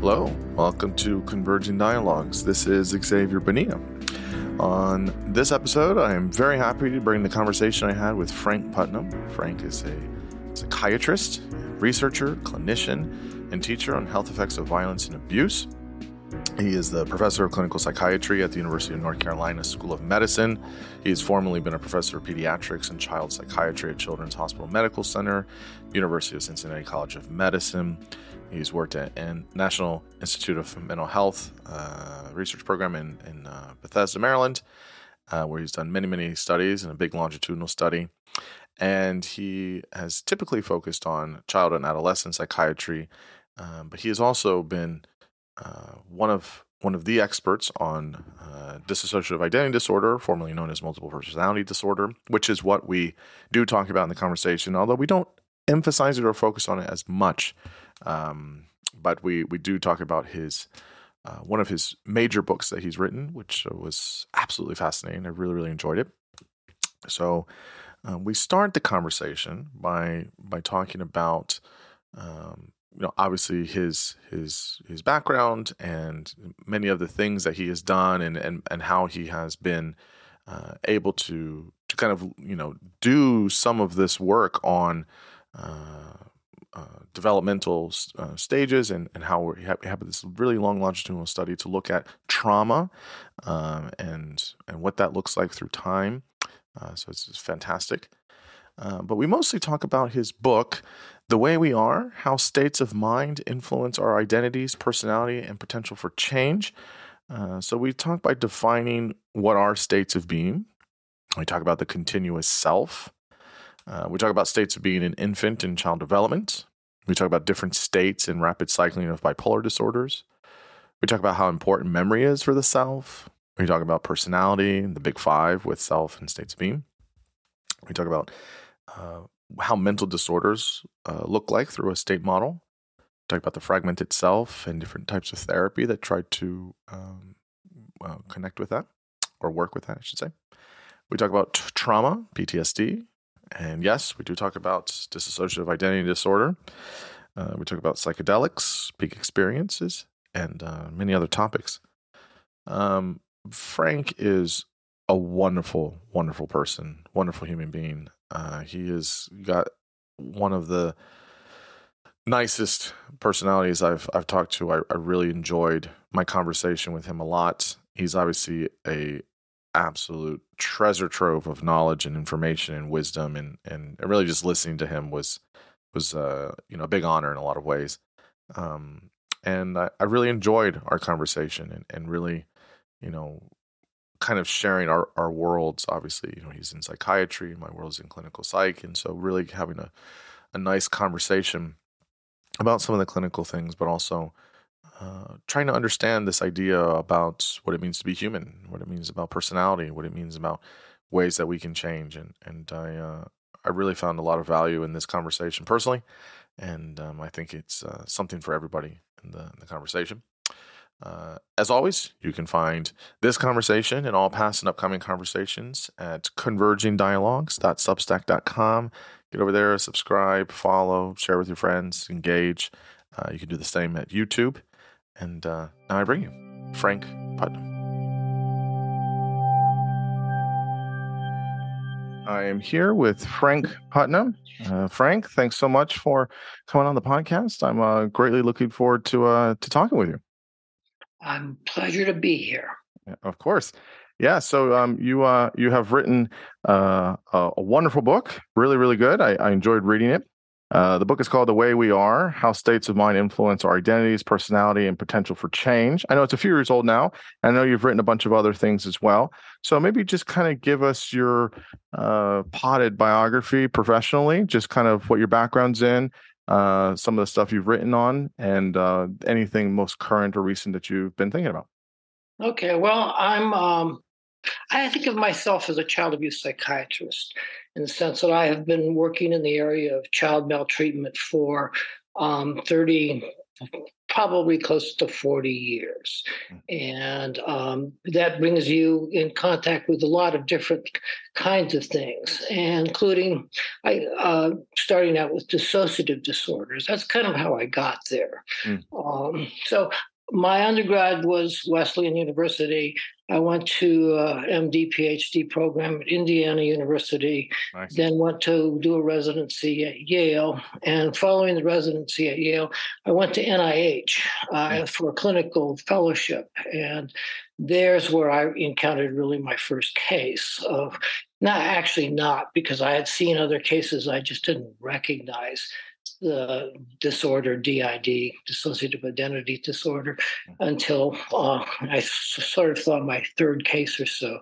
Hello, welcome to Converging Dialogues. This is Xavier Bonilla. On this episode, I am very happy to bring the conversation I had with Frank Putnam. Frank is a psychiatrist, researcher, clinician, and teacher on health effects of violence and abuse. He is the professor of clinical psychiatry at the University of North Carolina School of Medicine. He has formerly been a professor of pediatrics and child psychiatry at Children's Hospital Medical Center, University of Cincinnati College of Medicine. He's worked at the National Institute of Mental Health uh, research program in, in uh, Bethesda, Maryland, uh, where he's done many, many studies and a big longitudinal study. And he has typically focused on child and adolescent psychiatry, um, but he has also been uh, one of one of the experts on uh, dissociative identity disorder, formerly known as multiple personality disorder, which is what we do talk about in the conversation, although we don't emphasize it or focus on it as much. Um, but we we do talk about his uh, one of his major books that he's written, which was absolutely fascinating. I really really enjoyed it. So uh, we start the conversation by by talking about um, you know obviously his his his background and many of the things that he has done and and and how he has been uh, able to to kind of you know do some of this work on uh, uh, developmental uh, stages and, and how we have, this really long longitudinal study to look at trauma um, and and what that looks like through time. Uh, so it's, it's fantastic. Uh, but we mostly talk about his book, The Way We Are How States of Mind Influence Our Identities, Personality, and Potential for Change. Uh, so we talk by defining what are states of being. We talk about the continuous self. Uh, we talk about states of being an infant in child development. We talk about different states and rapid cycling of bipolar disorders. We talk about how important memory is for the self. We talk about personality, the big five with self and states of being. We talk about uh, how mental disorders uh, look like through a state model. Talk about the fragmented self and different types of therapy that try to um, uh, connect with that or work with that, I should say. We talk about t- trauma, PTSD, and yes, we do talk about dissociative identity disorder. Uh, we talk about psychedelics, peak experiences, and uh, many other topics. Um, Frank is a wonderful, wonderful person, wonderful human being. Uh, he has got one of the nicest personalities I've I've talked to. I, I really enjoyed my conversation with him a lot. He's obviously a absolute treasure trove of knowledge and information and wisdom and and really just listening to him was was uh you know a big honor in a lot of ways um and I, I really enjoyed our conversation and and really you know kind of sharing our our worlds obviously you know he's in psychiatry my world's in clinical psych and so really having a a nice conversation about some of the clinical things but also uh, trying to understand this idea about what it means to be human, what it means about personality, what it means about ways that we can change, and and I uh, I really found a lot of value in this conversation personally, and um, I think it's uh, something for everybody in the, in the conversation. Uh, as always, you can find this conversation and all past and upcoming conversations at convergingdialogues.substack.com. Get over there, subscribe, follow, share with your friends, engage. Uh, you can do the same at YouTube. And uh, now I bring you Frank Putnam. I am here with Frank Putnam. Uh, Frank, thanks so much for coming on the podcast. I'm uh, greatly looking forward to uh, to talking with you. I'm pleasure to be here. Of course. Yeah. So um, you uh, you have written uh, a, a, wonderful book. Really, really good. I, I enjoyed reading it. Uh, the book is called The Way We Are How States of Mind Influence Our Identities, Personality, and Potential for Change. I know it's a few years old now. I know you've written a bunch of other things as well. So maybe just kind of give us your uh, potted biography professionally, just kind of what your background's in, uh, some of the stuff you've written on, and uh, anything most current or recent that you've been thinking about. Okay. Well, I'm. Um, I think of myself as a child abuse psychiatrist in the sense that I have been working in the area of child maltreatment for um, 30, probably close to 40 years. And um, that brings you in contact with a lot of different kinds of things, including I, uh, starting out with dissociative disorders. That's kind of how I got there. Mm. Um, so my undergrad was Wesleyan University. I went to uh, MD PhD program at Indiana University. Nice. Then went to do a residency at Yale, and following the residency at Yale, I went to NIH uh, for a clinical fellowship, and there's where I encountered really my first case of not actually not because I had seen other cases I just didn't recognize the disorder, DID, dissociative identity disorder, mm-hmm. until uh, I sort of saw my third case or so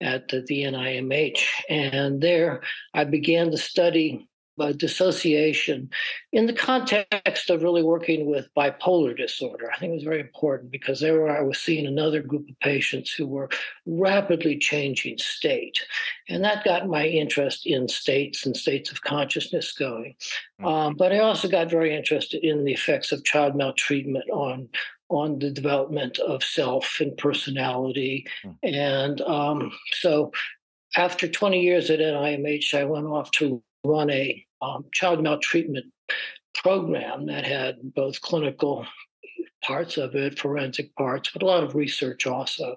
at the, the NIMH. And there I began to study uh, dissociation in the context of really working with bipolar disorder. I think it was very important because there I was seeing another group of patients who were rapidly changing state. And that got my interest in states and states of consciousness going. Hmm. Um, but I also got very interested in the effects of child maltreatment on on the development of self and personality. Mm. And um, so after 20 years at NIMH, I went off to run a um, child maltreatment program that had both clinical parts of it, forensic parts, but a lot of research also.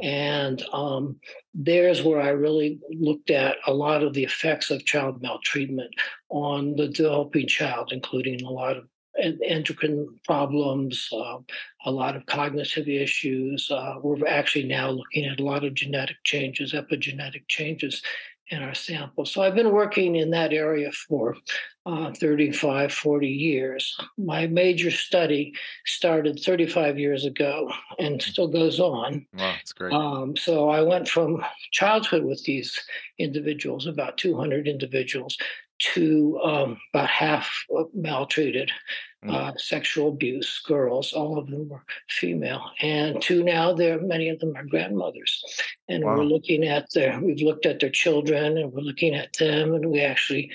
And um, there's where I really looked at a lot of the effects of child maltreatment on the developing child, including a lot of endocrine problems, uh, a lot of cognitive issues. Uh, we're actually now looking at a lot of genetic changes, epigenetic changes in our sample. So I've been working in that area for uh, 35, 40 years. My major study started 35 years ago and mm. still goes on. Wow, that's great. Um, so I went from childhood with these individuals, about 200 individuals, to um, about half maltreated, mm. uh, sexual abuse girls. All of them were female, and to now there many of them are grandmothers. And wow. we're looking at their we've looked at their children, and we're looking at them, and we actually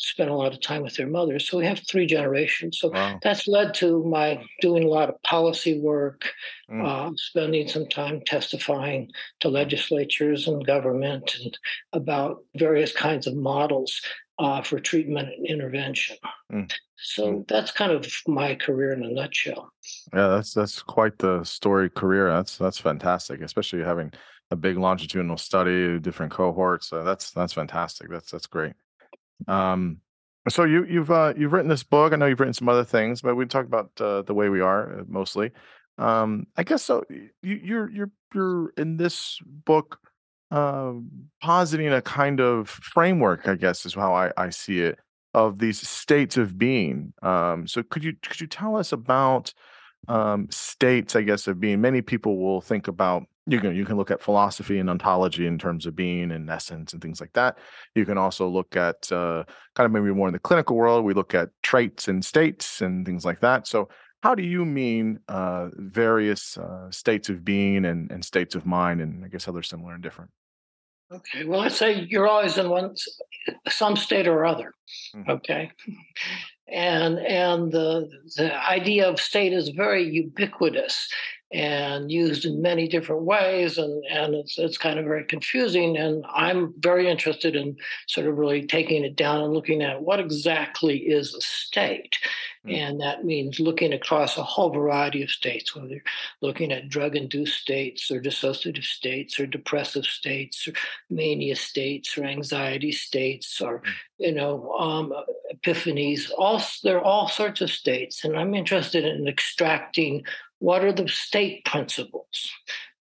spent a lot of time with their mothers. So we have three generations. So wow. that's led to my doing a lot of policy work, mm. uh, spending some time testifying to legislatures and government and about various kinds of models uh, for treatment and intervention. Mm. So mm. that's kind of my career in a nutshell. Yeah, that's that's quite the story career. That's that's fantastic, especially having a big longitudinal study, different cohorts. Uh, that's that's fantastic. That's that's great. Um, so you you've uh, you've written this book. I know you've written some other things, but we talked about uh, the way we are uh, mostly. Um, I guess so. You, you're you're you're in this book uh, positing a kind of framework, I guess, is how I, I see it, of these states of being. Um, so could you could you tell us about um, states, I guess, of being? Many people will think about you can you can look at philosophy and ontology in terms of being and essence and things like that. You can also look at uh, kind of maybe more in the clinical world. We look at traits and states and things like that. So how do you mean uh, various uh, states of being and, and states of mind? And I guess how they're similar and different. Okay. Well, let's say you're always in one some state or other. Mm-hmm. Okay. And and the the idea of state is very ubiquitous and used in many different ways and and it's it's kind of very confusing and I'm very interested in sort of really taking it down and looking at what exactly is a state. And that means looking across a whole variety of states, whether you're looking at drug induced states or dissociative states or depressive states or mania states or anxiety states or, mm. you know, um, epiphanies. All, there are all sorts of states. And I'm interested in extracting what are the state principles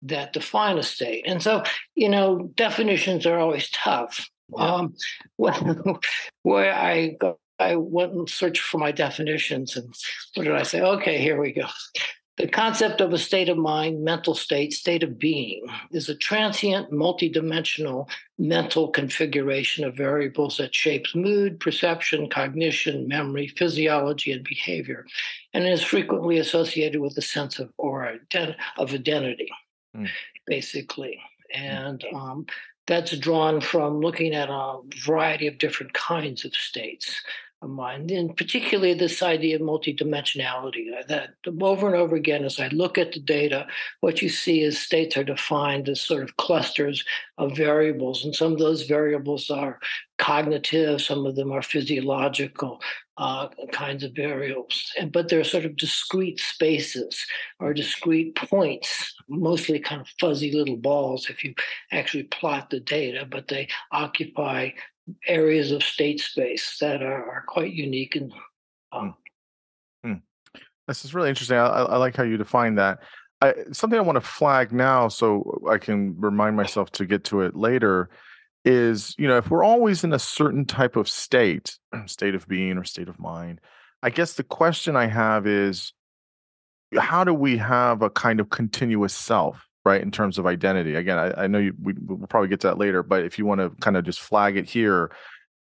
that define a state. And so, you know, definitions are always tough. Um, well, where I go I went and searched for my definitions. And what did I say? Okay, here we go. The concept of a state of mind, mental state, state of being is a transient, multidimensional mental configuration of variables that shapes mood, perception, cognition, memory, physiology, and behavior, and is frequently associated with a sense of or of identity, mm. basically. And um, that's drawn from looking at a variety of different kinds of states. Mind, and particularly this idea of multidimensionality. Uh, that over and over again, as I look at the data, what you see is states are defined as sort of clusters of variables, and some of those variables are cognitive, some of them are physiological uh, kinds of variables, but they're sort of discrete spaces or discrete points, mostly kind of fuzzy little balls if you actually plot the data, but they occupy areas of state space that are, are quite unique and um, hmm. this is really interesting I, I, like how you define that. I, something i want to flag now so i can remind myself to get to it later is you know if we're always in a certain type of state state of being or state of mind i guess the question i have is how do we have a kind of continuous self right in terms of identity again i, I know you, we, will probably get to that later but if you want to kind of just flag it here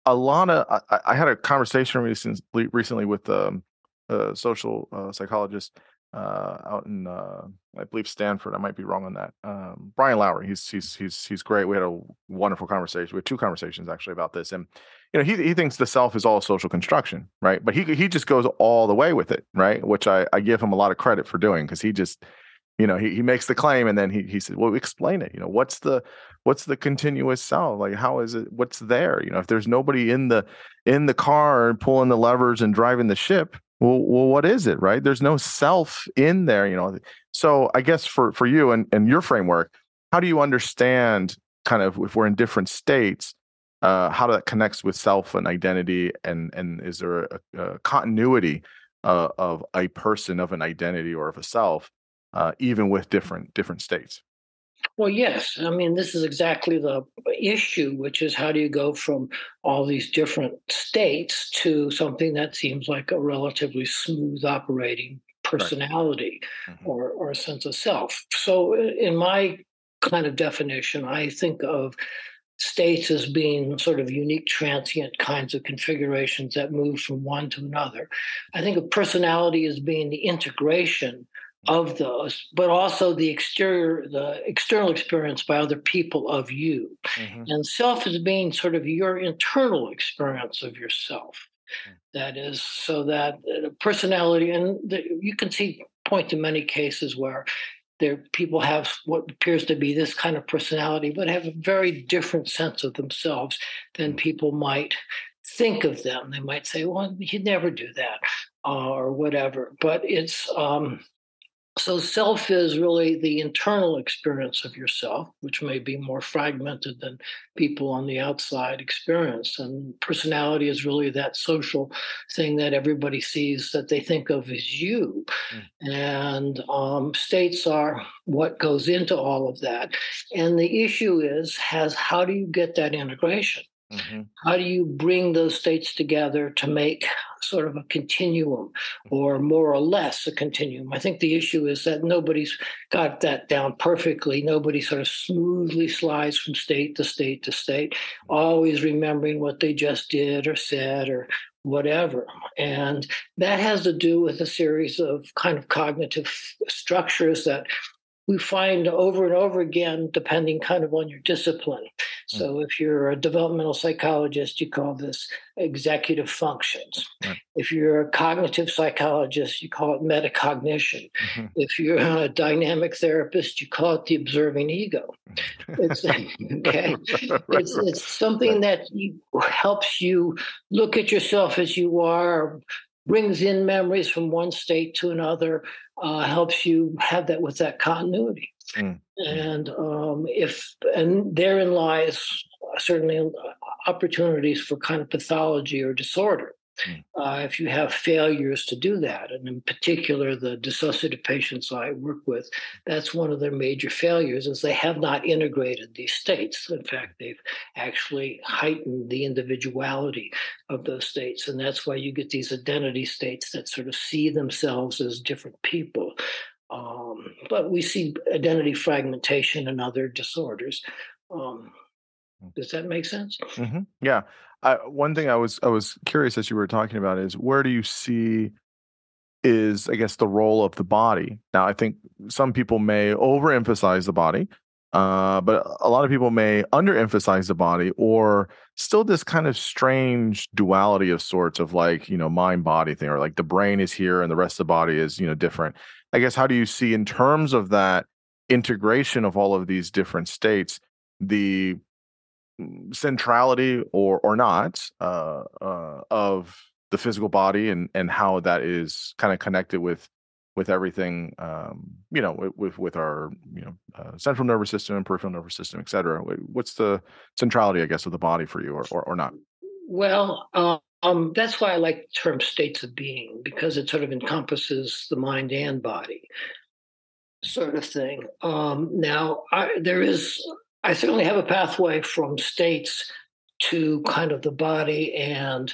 a lot of i, I had a conversation recently, recently with um, a social uh, psychologist uh, out in uh, I believe Stanford. I might be wrong on that. Um, Brian Lowery. He's he's he's he's great. We had a wonderful conversation. We had two conversations actually about this, and you know he he thinks the self is all social construction, right? But he he just goes all the way with it, right? Which I I give him a lot of credit for doing because he just you know he, he makes the claim and then he, he said well explain it you know what's the what's the continuous self? Like how is it what's there? You know if there's nobody in the in the car pulling the levers and driving the ship well, well what is it right? There's no self in there you know? So i guess for for you and, and your framework how do you understand kind of if we're in different states uh, how that connects with self and identity? And and is there a, a continuity uh, of a person of an identity or of a self uh, even with different different states. Well, yes. I mean, this is exactly the issue, which is how do you go from all these different states to something that seems like a relatively smooth operating personality right. mm-hmm. or, or a sense of self. So, in my kind of definition, I think of states as being sort of unique transient kinds of configurations that move from one to another. I think of personality as being the integration of those, but also the exterior, the external experience by other people of you. Mm-hmm. And self is being sort of your internal experience of yourself. Mm-hmm. That is, so that personality, and the, you can see point to many cases where there people have what appears to be this kind of personality, but have a very different sense of themselves than mm-hmm. people might think of them. They might say, "Well, he'd never do that," uh, or whatever. But it's um, so, self is really the internal experience of yourself, which may be more fragmented than people on the outside experience. And personality is really that social thing that everybody sees that they think of as you. Mm. And um, states are what goes into all of that. And the issue is, has how do you get that integration? Mm-hmm. How do you bring those states together to make sort of a continuum or more or less a continuum? I think the issue is that nobody's got that down perfectly. Nobody sort of smoothly slides from state to state to state, always remembering what they just did or said or whatever. And that has to do with a series of kind of cognitive structures that we find over and over again, depending kind of on your discipline. So, mm. if you're a developmental psychologist, you call this executive functions. Right. If you're a cognitive psychologist, you call it metacognition. Mm-hmm. If you're a dynamic therapist, you call it the observing ego. It's, okay. right, it's, it's something that you, helps you look at yourself as you are, brings in memories from one state to another, uh, helps you have that with that continuity. Mm. And um, if and therein lies certainly uh, opportunities for kind of pathology or disorder. Mm. Uh, if you have failures to do that, and in particular the dissociative patients I work with, that's one of their major failures is they have not integrated these states. In fact, they've actually heightened the individuality of those states, and that's why you get these identity states that sort of see themselves as different people. Um, but we see identity fragmentation and other disorders. Um. Does that make sense? Mm-hmm. Yeah. I, one thing I was I was curious as you were talking about is where do you see is I guess the role of the body. Now I think some people may overemphasize the body Uh, but a lot of people may underemphasize the body or still this kind of strange duality of sorts of like, you know, mind body thing, or like the brain is here and the rest of the body is, you know, different. I guess, how do you see in terms of that integration of all of these different states, the mm, centrality or or not uh, uh, of the physical body and and how that is kind of connected with with everything um, you know with with our you know uh, central nervous system and peripheral nervous system et cetera. What's the centrality i guess of the body for you or or, or not? Well uh, um, that's why i like the term states of being because it sort of encompasses the mind and body sort of thing. Um, now I, there is i certainly have a pathway from states to kind of the body and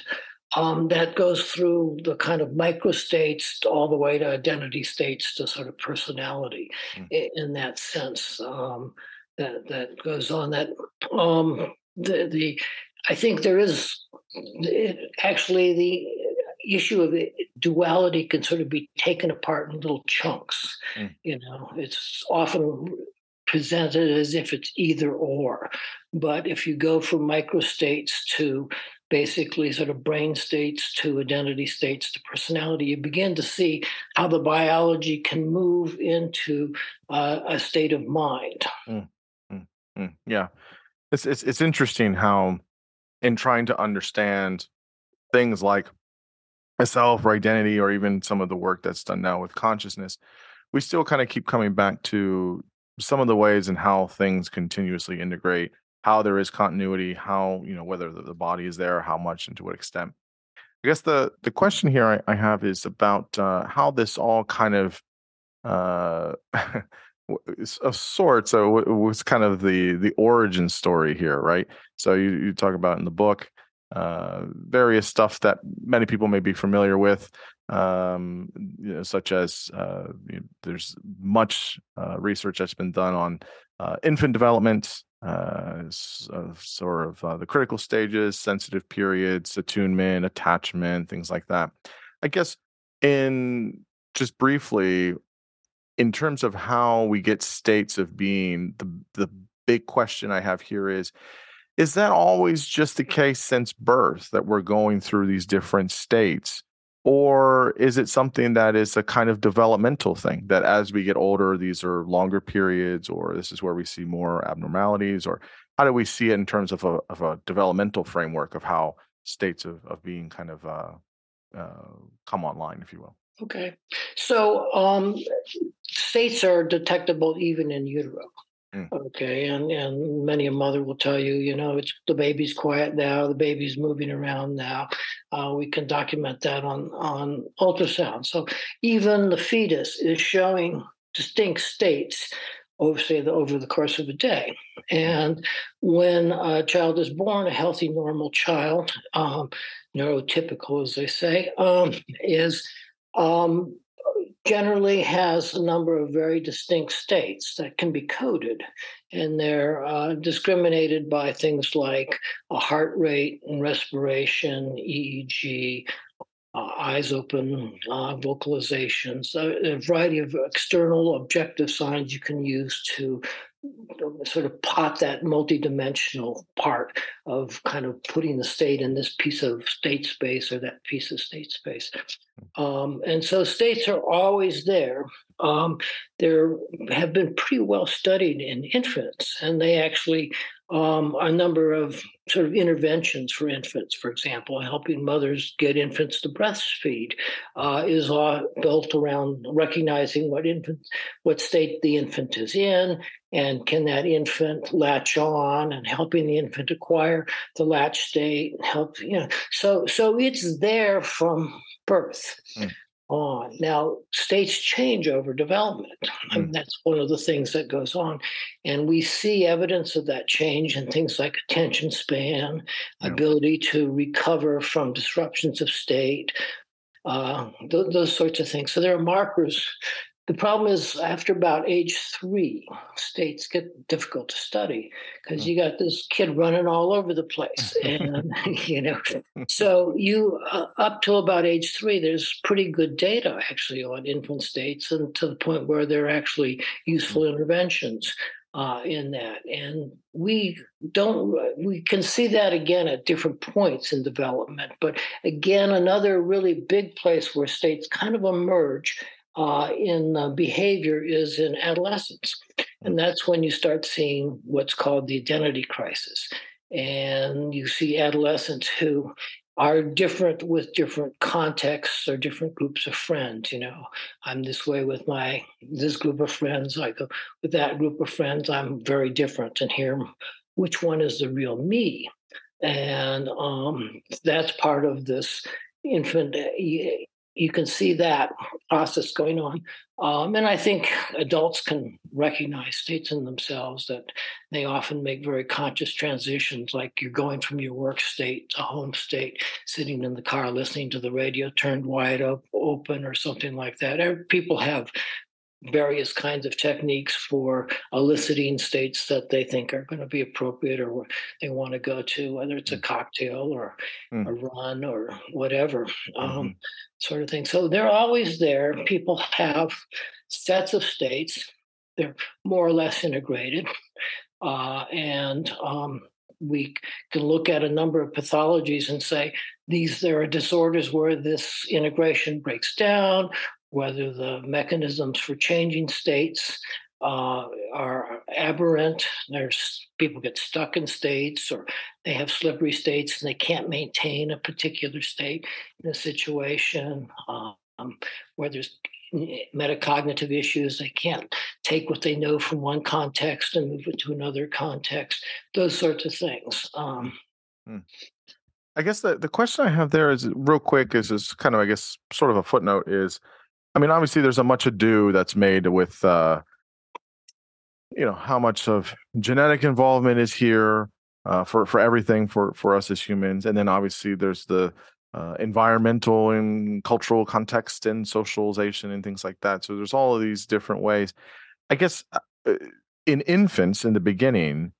um, that goes through the kind of micro states all the way to identity states to sort of personality mm. in, in, that sense. Um, that that goes on. That um, the the I think there is it, actually the issue of duality can sort of be taken apart in little chunks. Mm. You know, it's often presented as if it's either or. But if you go from microstates to basically sort of brain states to identity states to personality, you begin to see how the biology can move into uh, a state of mind. Mm, mm, mm. Yeah, it's, it's it's interesting how in trying to understand things like a self or identity, or even some of the work that's done now with consciousness, we still kind of keep coming back to some of the ways and how things continuously integrate how there is continuity, how you know whether the, body is there, how much, and to what extent. I guess the the question here I, I have is about uh, how this all kind of uh, of sorts. So it was kind of the the origin story here, right? So you, you talk about in the book uh, various stuff that many people may be familiar with, um, you know, such as uh, you know, there's much uh, research that's been done on uh, infant development, uh, sort of uh, the critical stages, sensitive periods, attunement, attachment, things like that. I guess in just briefly, in terms of how we get states of being, the the big question I have here is is that always just the case since birth that we're going through these different states? Or is it something that is a kind of developmental thing that as we get older, these are longer periods, or this is where we see more abnormalities? Or how do we see it in terms of a, of a developmental framework of how states of, of being kind of uh, uh, come online, if you will? Okay. So um, states are detectable even in utero. Mm. Okay, and and many a mother will tell you, you know, it's the baby's quiet now, the baby's moving around now. Uh, we can document that on on ultrasound. So even the fetus is showing distinct states over say the, over the course of a day. And when a child is born, a healthy, normal child, um, neurotypical as they say, um, is um, generally has a number of very distinct states that can be coded, and they're uh, discriminated by things like a heart rate and respiration, EEG, uh, eyes open, uh, vocalizations, a, a, variety of external objective signs you can use to sort of pot that multidimensional part of kind of putting the state in this piece of state space or that piece of state space. Um, and so states are always there. Um, there have been pretty well studied in infants, and they actually um, a number of sort of interventions for infants, for example, helping mothers get infants to breastfeed, uh, is uh, built around recognizing what infant, what state the infant is in, and can that infant latch on, and helping the infant acquire the latch state, help you know. So, so it's there from birth. Mm on. Now, states change over development. I mean, hmm. that's one of the things that goes on. And we see evidence of that change in things like attention span, yeah. ability to recover from disruptions of state, uh, th- those sorts of things. So there are markers the problem is, after about age three, states get difficult to study because you got this kid running all over the place, and you know. So you uh, up till about age three, there's pretty good data actually on infant states, and to the point where they're actually useful mm. interventions. uh, in that. And we don't, we can see that again at different points in development. But again, another really big place where states kind of emerge uh, in uh, behavior is in adolescence. And that's when you start seeing what's called the identity crisis. And you see adolescents who are different with different contexts or different groups of friends. You know, I'm this way with my this group of friends. I go with that group of friends. I'm very different, and here, which one is the real me? And um, that's part of this infant you can see that process going on. Um, and I think adults can recognize states in themselves that they often make very conscious transitions, like you're going from your work state to home state, sitting in the car listening to the radio turned wide up, open, or something like that. People have various kinds of techniques for eliciting states that they think are going to be appropriate or they want to go to, whether it's a mm. cocktail or mm. a run or whatever um, mm-hmm. sort of thing. So they're always there. People have sets of states, they're more or less integrated. Uh, and um, we can look at a number of pathologies and say these there are disorders where this integration breaks down whether the mechanisms for changing states uh, are aberrant. There's people get stuck in states, or they have slippery states and they can't maintain a particular state in a situation. Um, where there's metacognitive issues, they can't take what they know from one context and move it to another context. Those sorts of things. Um, hmm. I guess the, the question I have there is real quick is is kind of I guess sort of a footnote is I mean, obviously, there's a much ado that's made with, uh, you know, how much of genetic involvement is here uh, for for everything for for us as humans, and then obviously there's the uh, environmental and cultural context and socialization and things like that. So there's all of these different ways. I guess uh, uh, in infants in the beginning,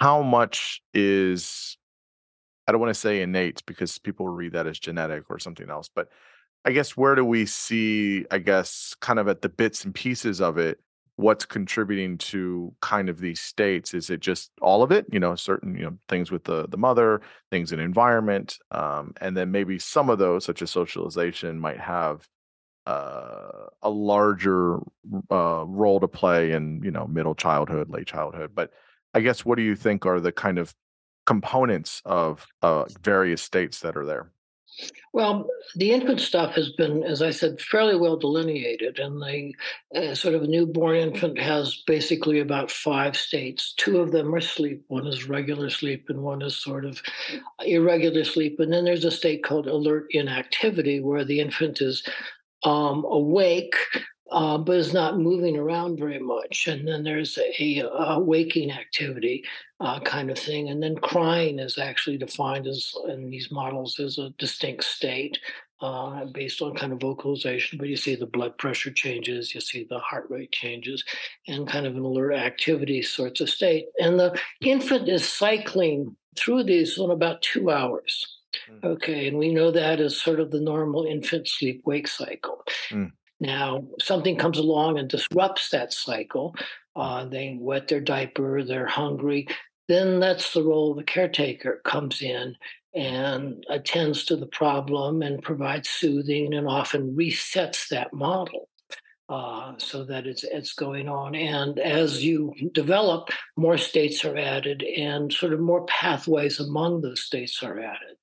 how much is I don't want to say innate because people read that as genetic or something else, but I guess where do we see, I guess, kind of at the bits and pieces of it, what's contributing to kind of these states? Is it just all of it? You know, certain you know things with the the mother, things in environment, um, and then maybe some of those, such as socialization, might have uh, a larger uh, role to play in you know middle childhood, late childhood. But I guess what do you think are the kind of components of uh, various states that are there? Well, the infant stuff has been, as I said, fairly well delineated. And the uh, sort of newborn infant has basically about five states. Two of them are sleep. One is regular sleep, and one is sort of irregular sleep. And then there's a state called alert inactivity, where the infant is um, awake uh, but is not moving around very much. And then there's a, a waking activity uh, kind of thing. And then crying is actually defined as in these models as a distinct state. Uh, based on kind of vocalization, but you see the blood pressure changes, you see the heart rate changes, and kind of an alert activity sorts of state. And the infant is cycling through these in about two hours. Mm. Okay, and we know that is sort of the normal infant sleep wake cycle. Mm. Now, something comes along and disrupts that cycle. Uh, they wet their diaper, they're hungry. Then that's the role of the caretaker comes in and attends to the problem and provides soothing and often resets that model. Uh, so that it's it's going on. And as you develop, more states are added, and sort of more pathways among those states are added.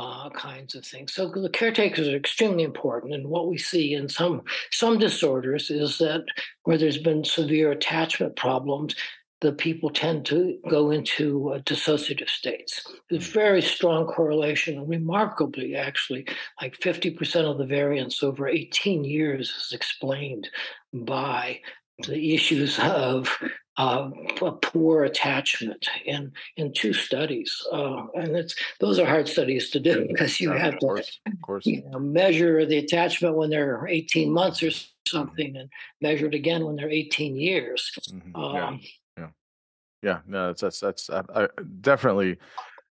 Uh, kinds of things. So the caretakers are extremely important. And what we see in some some disorders is that where there's been severe attachment problems, the people tend to go into uh, dissociative states. There's mm. very strong correlation, remarkably, actually, like 50% of the variance over 18 years is explained by the issues of uh, poor attachment in in two studies, uh, and it's those are hard studies to do because you have to course, course. You know, measure the attachment when they're 18 months or something, and measure it again when they're 18 years. Mm-hmm. Um, yeah, yeah, yeah. No, that's that's that's uh, definitely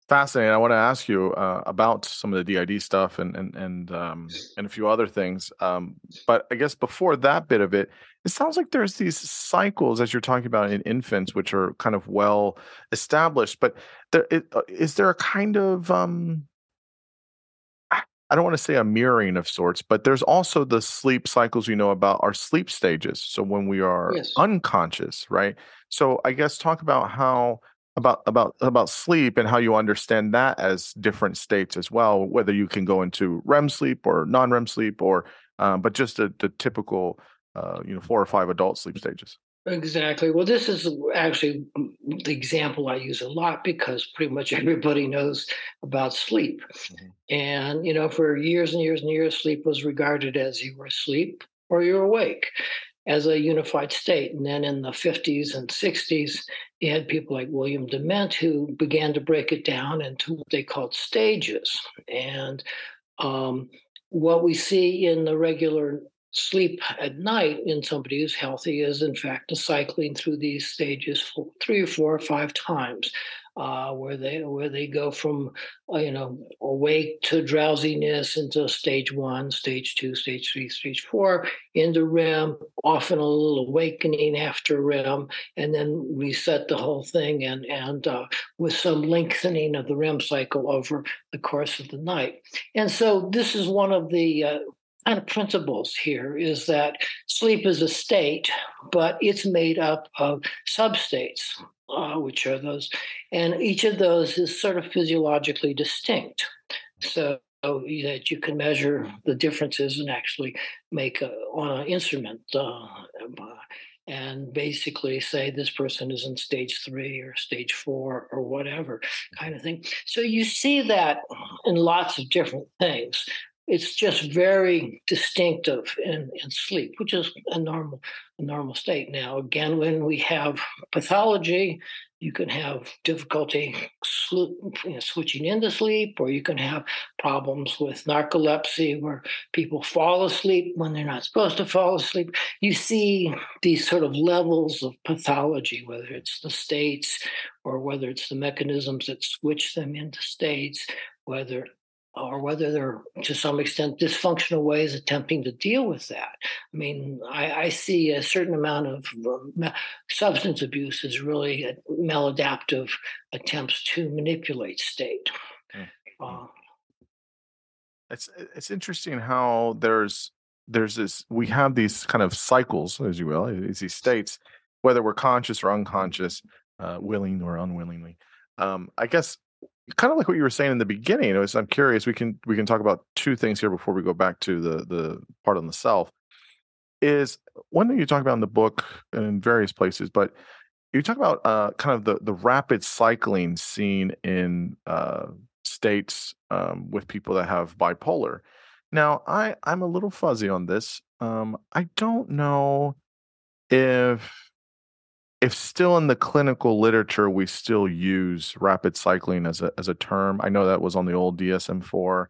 fascinating. I want to ask you uh, about some of the DID stuff and and and um, and a few other things. Um, but I guess before that bit of it, it sounds like there's these cycles as you're talking about in infants, which are kind of well established. But there, it, uh, is there a kind of um, I don't want to say a mirroring of sorts, but there's also the sleep cycles we know about our sleep stages. So when we are yes. unconscious, right? So I guess talk about how about about about sleep and how you understand that as different states as well whether you can go into rem sleep or non-rem sleep or um, but just the, the typical uh, you know four or five adult sleep stages exactly well this is actually the example i use a lot because pretty much everybody knows about sleep mm-hmm. and you know for years and years and years sleep was regarded as you were asleep or you're awake as a unified state. And then in the 50s and 60s, you had people like William Dement who began to break it down into what they called stages. And um, what we see in the regular sleep at night in somebody who's healthy is, in fact, a cycling through these stages three or four or five times uh, where they where they go from uh, you know awake to drowsiness into stage one, stage two, stage three, stage four, into REM. Often a little awakening after REM, and then reset the whole thing, and and uh, with some lengthening of the REM cycle over the course of the night. And so this is one of the uh, kind of principles here is that sleep is a state, but it's made up of substates uh, which are those, and each of those is sort of physiologically distinct. So that you can measure the differences and actually make a, on an instrument uh, and basically say this person is in stage three or stage four or whatever kind of thing. So you see that in lots of different things it's just very distinctive in, in sleep, which is a normal a normal state. Now, again, when we have pathology, you can have difficulty you know, switching into sleep, or you can have problems with narcolepsy where people fall asleep when they're not supposed to fall asleep. You see these sort of levels of pathology, whether it's the states or whether it's the mechanisms that switch them into states, whether or whether they're to some extent dysfunctional ways attempting to deal with that. I mean, I, I see a certain amount of um, substance abuse is really maladaptive attempts to manipulate state. Mm-hmm. Uh, it's it's interesting how there's there's this we have these kind of cycles, as you will, these states, whether we're conscious or unconscious, uh, willing or unwillingly. Um, I guess kind of like what you were saying in the beginning. Was, I'm curious. We can we can talk about two things here before we go back to the the part on the self. Is one thing you talk about in the book and in various places, but you talk about uh, kind of the the rapid cycling seen in uh, states um, with people that have bipolar. Now, I I'm a little fuzzy on this. Um, I don't know if if still in the clinical literature we still use rapid cycling as a as a term. I know that was on the old dsm-4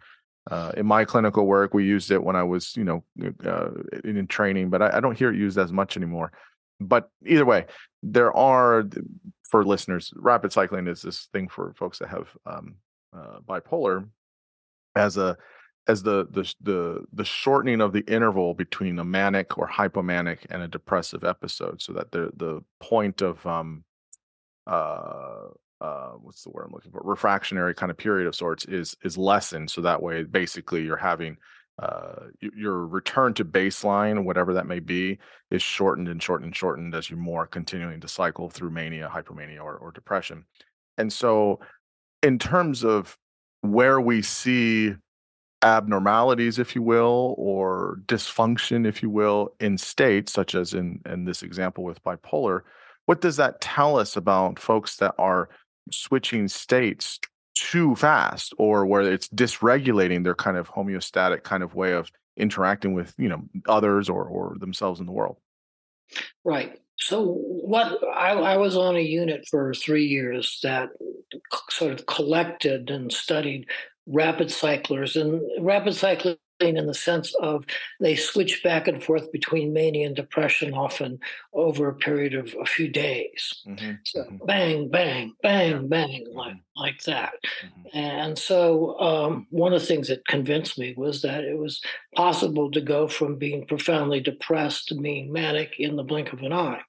uh, in my clinical work we used it when i was you know uh, in, in, training but I, I, don't hear it used as much anymore. But either way there are for listeners rapid cycling is this thing for folks that have um, uh, bipolar as a as the the the the shortening of the interval between a manic or hypomanic and a depressive episode, so that the the point of um uh uh what's the word I'm looking for? Refractionary kind of period of sorts is is lessened, so that way basically you're having uh your return to baseline whatever that may be is shortened and shortened and shortened as you're more continuing to cycle through mania hypomania or, or depression. And so in terms of where we see abnormalities, if you will, or dysfunction, if you will, in states, such as in, in this example with bipolar, what does that tell us about folks that are switching states too fast or where it's dysregulating their kind of homeostatic kind of way of interacting with, you know, others or, or themselves in the world? Right. So what I, I was on a unit for three years that sort of collected and studied rapid cyclers. And rapid cycling in the sense of they switch back and forth between mania and depression often over a period of a few days. Mm-hmm. So mm-hmm. bang, bang, bang, bang, like, like that. Mm-hmm. And so um, one of the things that convinced me was that it was possible to go from being profoundly depressed to being manic in the blink of an eye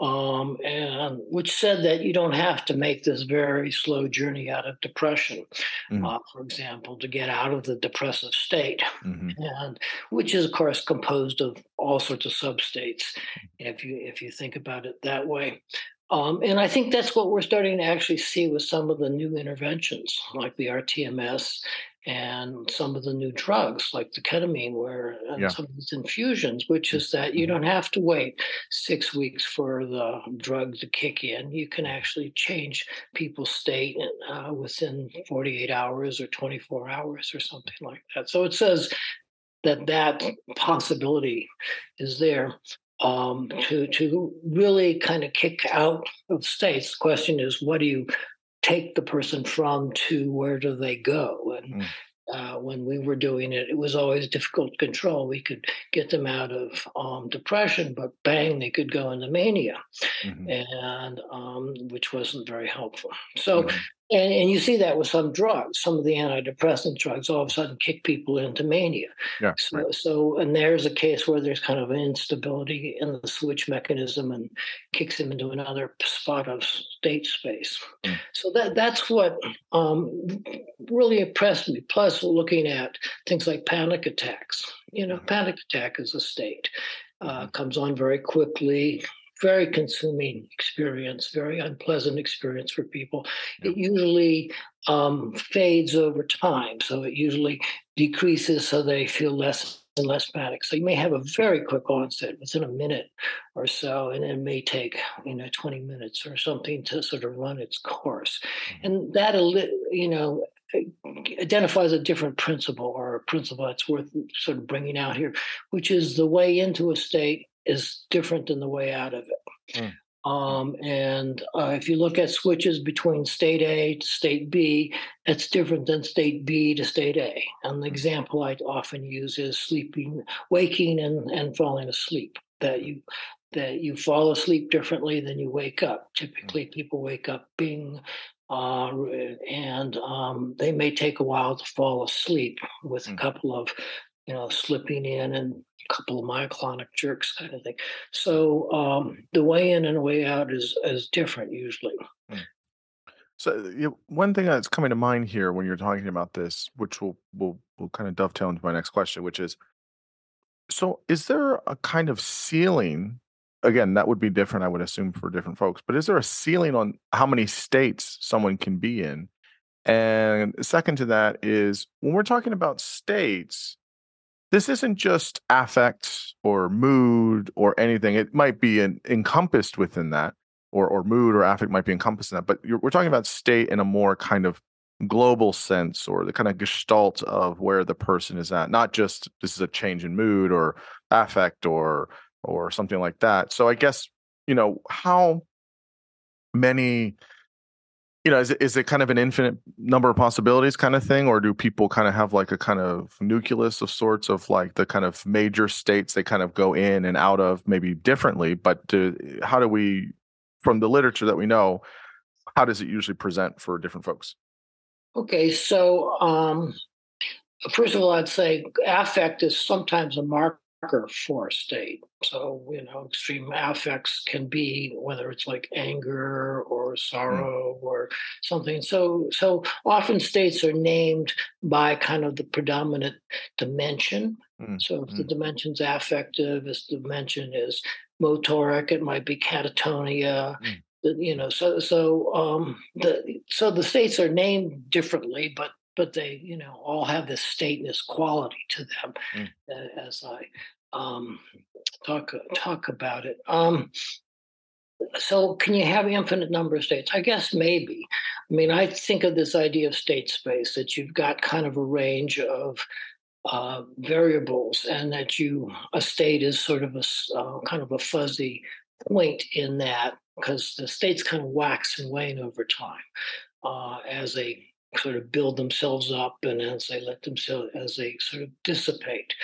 um, and which said that you don't have to make this very slow journey out of depression, mm-hmm. uh, for example, to get out of the depressive state, mm-hmm. and which is of course composed of all sorts of substates, if you if you think about it that way. Um, and I think that's what we're starting to actually see with some of the new interventions, like the RTMS and some of the new drugs, like the ketamine, where and yeah. some of these infusions, which is that you mm-hmm. don't have to wait six weeks for the drug to kick in. You can actually change people's state uh, within 48 hours or 24 hours or something like that. So it says that that possibility is there um, to to really kind of kick out of states. The question is, what do you take the person from to where do they go? And mm. uh, when we were doing it, it was always difficult to control. We could get them out of um, depression, but bang, they could go into mania, mm-hmm. and um, which wasn't very helpful. So mm-hmm. And, and you see that with some drugs. Some of the antidepressant drugs all of a sudden kick people into mania. Yeah, so, right. so, and there's a case where there's kind of an instability in the switch mechanism and kicks them into another spot of state space. Mm. So that that's what um, really impressed me. Plus, looking at things like panic attacks. You know, mm. panic attack is a state. Uh, mm-hmm. comes on very quickly, very consuming experience, very unpleasant experience for people. It usually um, fades over time, so it usually decreases so they feel less and less panic. So you may have a very quick onset within a minute or so, and it may take you know 20 minutes or something to sort of run its course, mm-hmm. and that you know identifies a different principle or a principle that's worth sort of bringing out here, which is the way into a state is different than the way out of it. Mm. Um, and uh, if you look at switches between state A to state B, it's different than state B to state A. And the hmm. example I often use is sleeping, waking, and, and falling asleep. That you that you fall asleep differently than you wake up. Typically, mm. people wake up being uh, and um, they may take a while to fall asleep with a hmm. couple of you know slipping in and a couple of myoclonic jerks kind of thing. So um, the way in and way out is is different usually. Hmm. So you know, one thing that's coming to mind here when you're talking about this, which will will will kind of dovetail into my next question, which is, so is there a kind of ceiling? Again, that would be different, I would assume, for different folks. But is there a ceiling on how many states someone can be in? And second to that is when we're talking about states, this isn't just affect or mood or anything. It might be an, encompassed within that, or or mood or affect might be encompassed in that. But we're talking about state in a more kind of global sense, or the kind of gestalt of where the person is at. Not just this is a change in mood or affect or or something like that. So I guess you know how many you know, is it, is it kind of an infinite number of possibilities kind of thing, or do people kind of have like a kind of nucleus of sorts of like the kind of major states they kind of go in and out of maybe differently? But how do we, from the literature that we know, how does it usually present for different folks? Okay, so um, first of all, I'd say affect is sometimes a mark for a state. So, you know, extreme affects can be whether it's like anger or hmm. sorrow mm. or something. So, so often states are named by kind of the predominant dimension. Mm. So, if mm. the dimension's affective, if the dimension is motoric, it might be catatonia. Hmm. You know, so so um, the so the states are named differently, but but they you know all have this stateness quality to them mm. as i um, talk talk about it. Um, so can you have infinite number of states? I guess maybe. I mean i think of this idea of state space that you've got kind of a range of uh, variables and that you a state is sort of a uh, kind of a fuzzy point in that because the states kind of wax and wane over time uh, as a sort of build themselves up and as they let themselves as they sort of dissipate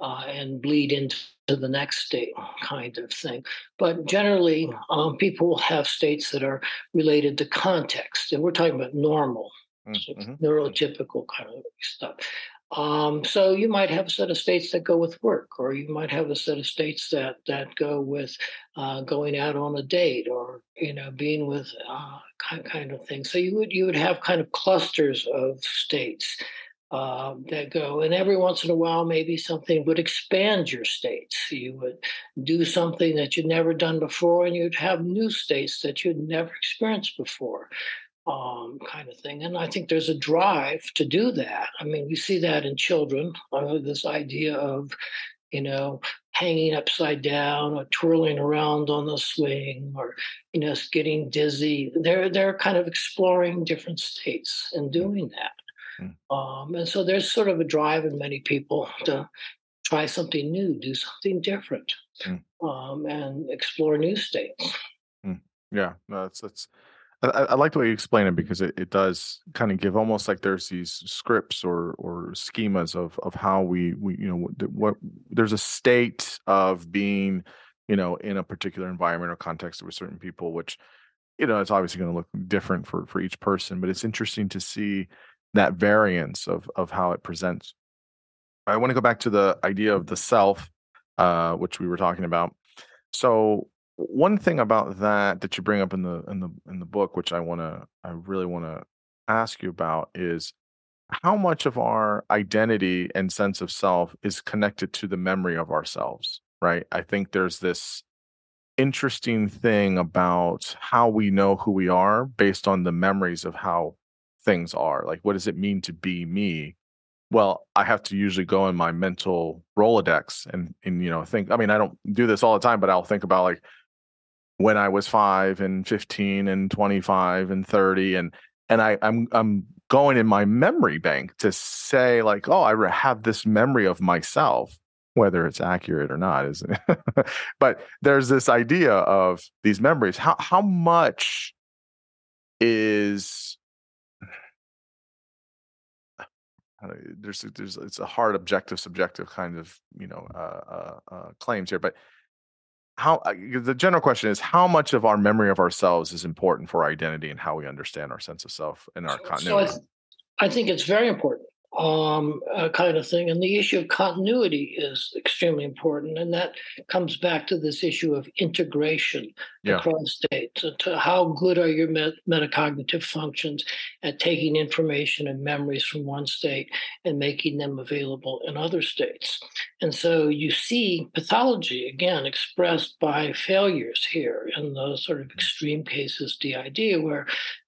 uh, and bleed into the next state kind of thing. But generally um, people have states that are related to context and we're talking about normal mm-hmm. neurotypical kind of stuff um, so you might have a set of states that go with work, or you might have a set of states that that go with uh, going out on a date, or you know, being with uh, kind kind of thing. So you would you would have kind of clusters of states uh, that go, and every once in a while, maybe something would expand your states. You would do something that you'd never done before, and you'd have new states that you'd never experienced before um, kind of thing. And I think there's a drive to do that. I mean, we see that in children, uh, this idea of, you know, hanging upside down or twirling around on the swing or, you know, getting dizzy. They're, they're kind of exploring different states and doing that. Mm. Um, and so there's sort of a drive in many people to try something new, do something different, mm. um, and explore new states. Mm. Yeah, that's that's I, I, like the way you explain it because it, it does kind of give almost like there's these scripts or or schemas of of how we we you know what, there's a state of being you know in a particular environment or context with certain people which you know it's obviously going to look different for for each person but it's interesting to see that variance of of how it presents. I want to go back to the idea of the self uh which we were talking about. So one thing about that that you bring up in the in the in the book which i want to i really want to ask you about is how much of our identity and sense of self is connected to the memory of ourselves right? I think there's this interesting thing about how we know who we are based on the memories of how things are. Like what does it mean to be me? Well i have to usually go in my mental rolodex and and you know think i mean i don't do this all the time but i'll think about like when I was five and 15 and 25 and 30 and and I, I'm I'm going in my memory bank to say like, oh, I have this memory of myself, whether it's accurate or not, it? but there's this idea of these memories. How how much is there's there's it's a hard objective subjective kind of you know uh, uh, uh, claims here, but how uh, the general question is how much of our memory of ourselves is important for our identity and how we understand our sense of self and our continuity so I, I, think it's very important um, uh, kind of thing. And the issue of continuity is extremely important. And that comes back to this issue of integration yeah. across states. To how good are your met- metacognitive functions at taking information and memories from one state and making them available in other states? And so you see pathology, again, expressed by failures here in the sort of mm. extreme cases, DID, where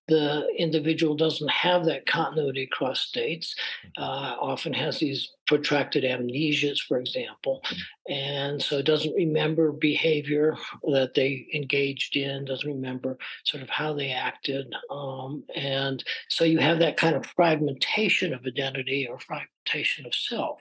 the individual doesn't have that continuity across states, mm-hmm. uh, often has these protracted amnesias, for example, mm-hmm. and so doesn't remember behavior that they engaged in, doesn't remember sort of how they acted. Um, and so you have that kind of fragmentation of identity or of self.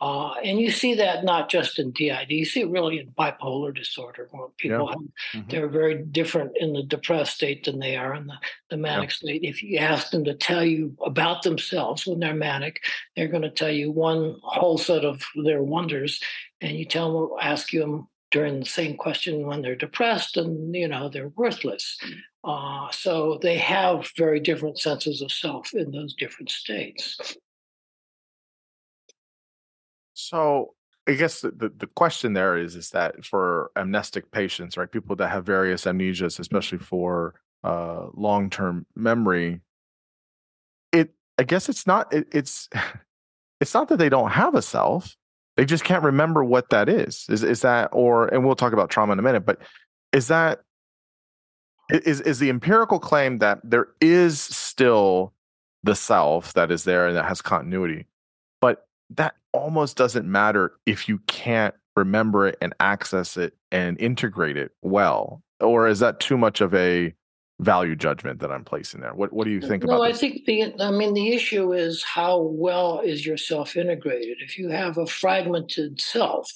Uh, and you see that not just in DID, you see it really in bipolar disorder, where people have, mm-hmm. they're very different in the depressed state than they are in the, the manic state. If you ask them to tell you about themselves when they're manic, they're going to tell you one whole set of their wonders, and you tell them, ask you them during the same question when they're depressed, and you know they're worthless. Uh, so they have very different senses of self in those different states. So I guess the, the, the, question there is is that for amnestic patients, right, people that have various amnesias, especially for uh, long term memory, it I guess it's not it, it's it's not that they don't have a self, they just can't remember what that is. Is is that or and we'll talk about trauma in a minute, but is that is is the empirical claim that there is still the self that is there and that has continuity, that almost doesn't matter if you can't remember it and access it and integrate it well or is that too much of a value judgment that I'm placing there. What what do you think no, about? No, I think the I mean the issue is how well is your self integrated. If you have a fragmented self,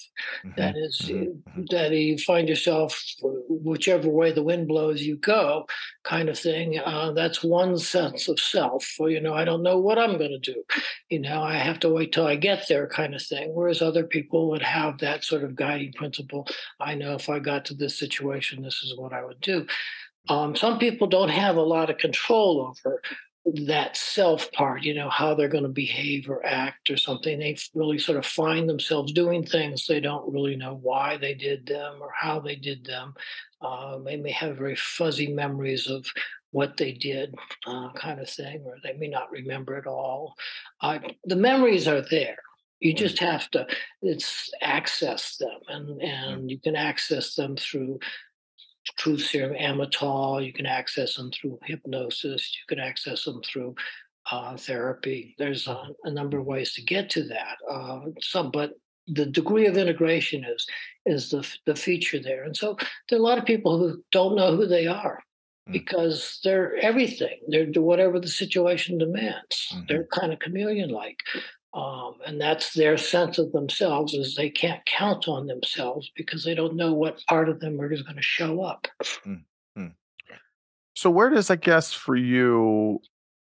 mm-hmm. that is, mm-hmm. that you find yourself whichever way the wind blows you go, kind of thing. Uh, that's one sense of self. Well, you know, I don't know what I'm going to do. You know, I have to wait till I get there, kind of thing. Whereas other people would have that sort of guiding principle. I know if I got to this situation, this is what I would do. Um, some people don't have a lot of control over that self part, you know, how they're going to behave or act or something. They really sort of find themselves doing things they don't really know why they did them or how they did them. Uh, they may have very fuzzy memories of what they did, uh, kind of thing, or they may not remember at all. Uh, the memories are there. You just have to it's access them, and and you can access them through truth serum amytal. You can access them through hypnosis. You can access them through uh, therapy. There's a, a, number of ways to get to that. Uh, some, but the degree of integration is is the the feature there. And so there are a lot of people who don't know who they are mm. because they're everything. They're whatever the situation demands. Mm-hmm. They're kind of chameleon like. Um, and that's their sense of themselves is they can't count on themselves because they don't know what part of them is going to show up. Mm-hmm. So where does I guess for you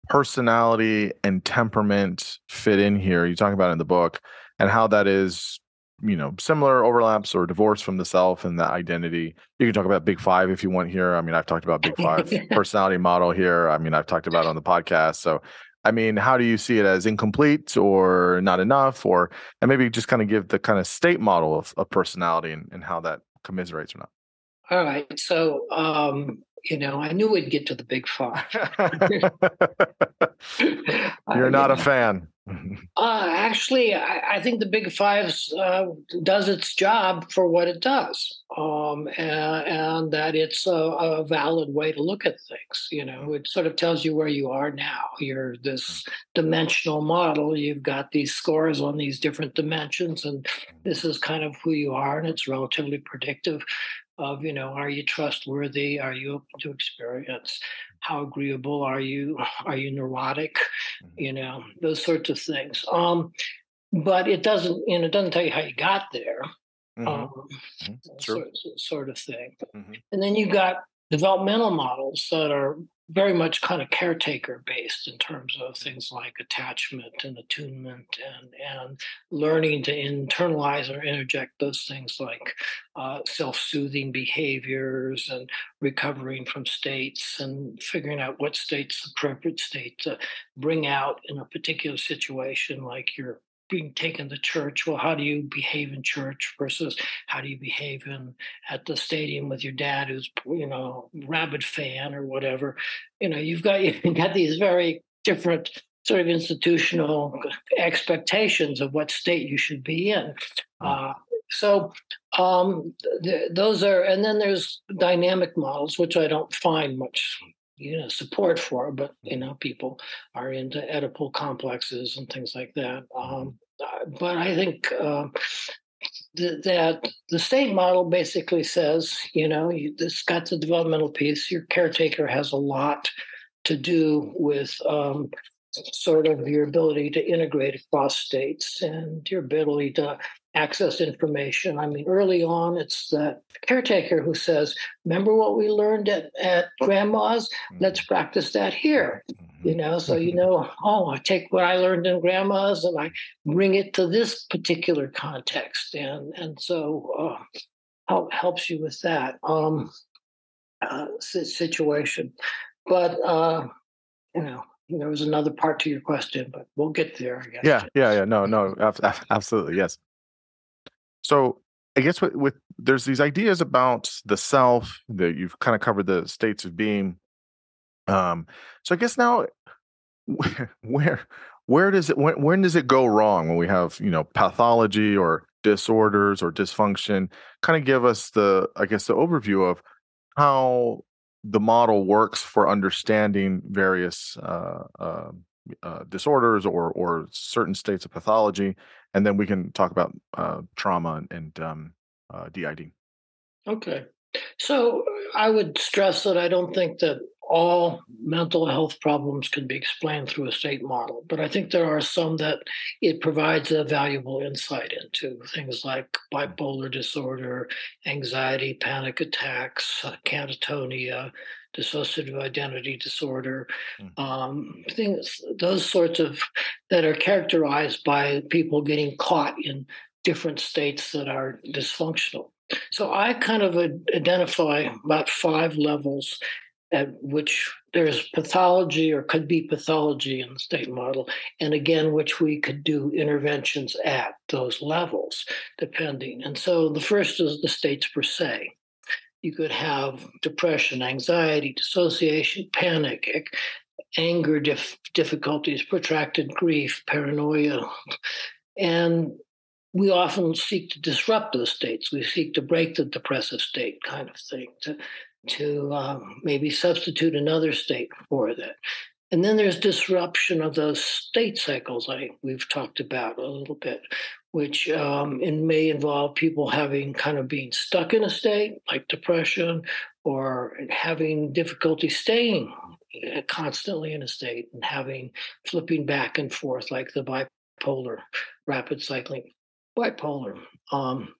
personality and temperament fit in here? You talk about in the book and how that is, you know, similar overlaps or divorce from the self and the identity. You can talk about Big Five if you want here. I mean, I've talked about Big Five personality model here. I mean, I've talked about on the podcast. So I mean, how do you see it as incomplete or not enough? Or and maybe just kind of give the kind of state model of, of personality and, and how that commiserates or not. All right. So um, you know, I knew we'd get to the big five. You're not a fan. Uh, actually, I, I, think the Big Five uh, does its job for what it does, um, and, and, that it's a, a, valid way to look at things. You know, it sort of tells you where you are now. You're this dimensional model. You've got these scores on these different dimensions, and this is kind of who you are, and it's relatively predictive of you know are you trustworthy are you open to experience how agreeable are you are you neurotic mm-hmm. you know those sorts of things um but it doesn't you know it doesn't tell you how you got there mm-hmm. Um, mm-hmm. Sort, sort, of thing mm-hmm. and then you've got developmental models that are very much kind of caretaker based in terms of things like attachment and attunement and, and learning to internalize or interject those things like uh, self-soothing behaviors and recovering from states and figuring out what state's the appropriate state to bring out in a particular situation like you're being taken to church well how do you behave in church versus how do you behave in at the stadium with your dad who's you know rabid fan or whatever you know you've got you've got these very different sort of institutional expectations of what state you should be in hmm. uh, so um, th- those are and then there's dynamic models which i don't find much you know support for but you know people are into oedipal complexes and things like that um, uh, but i think uh, th- that the state model basically says you know you, this got the developmental piece your caretaker has a lot to do with um, sort of your ability to integrate across states and your ability to access information. I mean, early on, it's the caretaker who says, Remember what we learned at, at grandma's? Let's practice that here. You know, so you know, oh, I take what I learned in grandma's and I bring it to this particular context. And and so uh, help, helps you with that um, uh, situation. But, uh, you know, there was another part to your question, but we'll get there. I guess. Yeah, yeah, yeah. No, no, absolutely, yes. So I guess with, with there's these ideas about the self that you've kind of covered the states of being. Um, so I guess now, where where does it when when does it go wrong when we have you know pathology or disorders or dysfunction? Kind of give us the I guess the overview of how the model works for understanding various uh, uh, uh, disorders or or certain states of pathology, and then we can talk about uh, trauma and um, uh, DID. Okay, So I would stress that I don't think that all mental health problems can be explained through a state model, but I think there are some that it provides a valuable insight into things like bipolar disorder, anxiety, panic attacks, uh, catatonia, dissociative identity disorder, mm. um, things, those sorts of that are characterized by people getting caught in different states that are dysfunctional. So I kind of identify about five levels at which there's pathology or could be pathology in the state model, and again, which we could do interventions at those levels, depending. And so the first is the states per se. You could have depression, anxiety, dissociation, panic, anger dif- difficulties, protracted grief, paranoia. And we often seek to disrupt those states. We seek to break the depressive state, kind of thing, to to um, maybe substitute another state for that. And then there's disruption of those state cycles I we've talked about a little bit, which um, it may involve people having kind of being stuck in a state like depression or having difficulty staying uh, constantly in a state and having flipping back and forth like the bipolar rapid cycling bipolar um,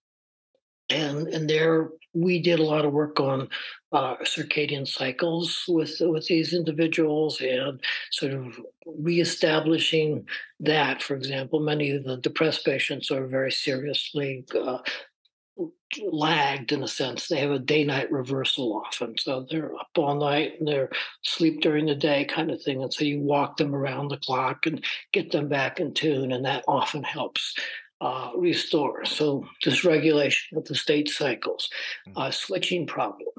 and and there we did a lot of work on uh, circadian cycles with with these individuals and sort of reestablishing that. For example, many of the depressed patients are very seriously uh, lagged in a sense. They have a day night reversal often. So they're up all night and they're sleep during the day kind of thing. And so you walk them around the clock and get them back in tune. And that often helps uh, restore. So dysregulation of the state cycles, mm. uh, switching problem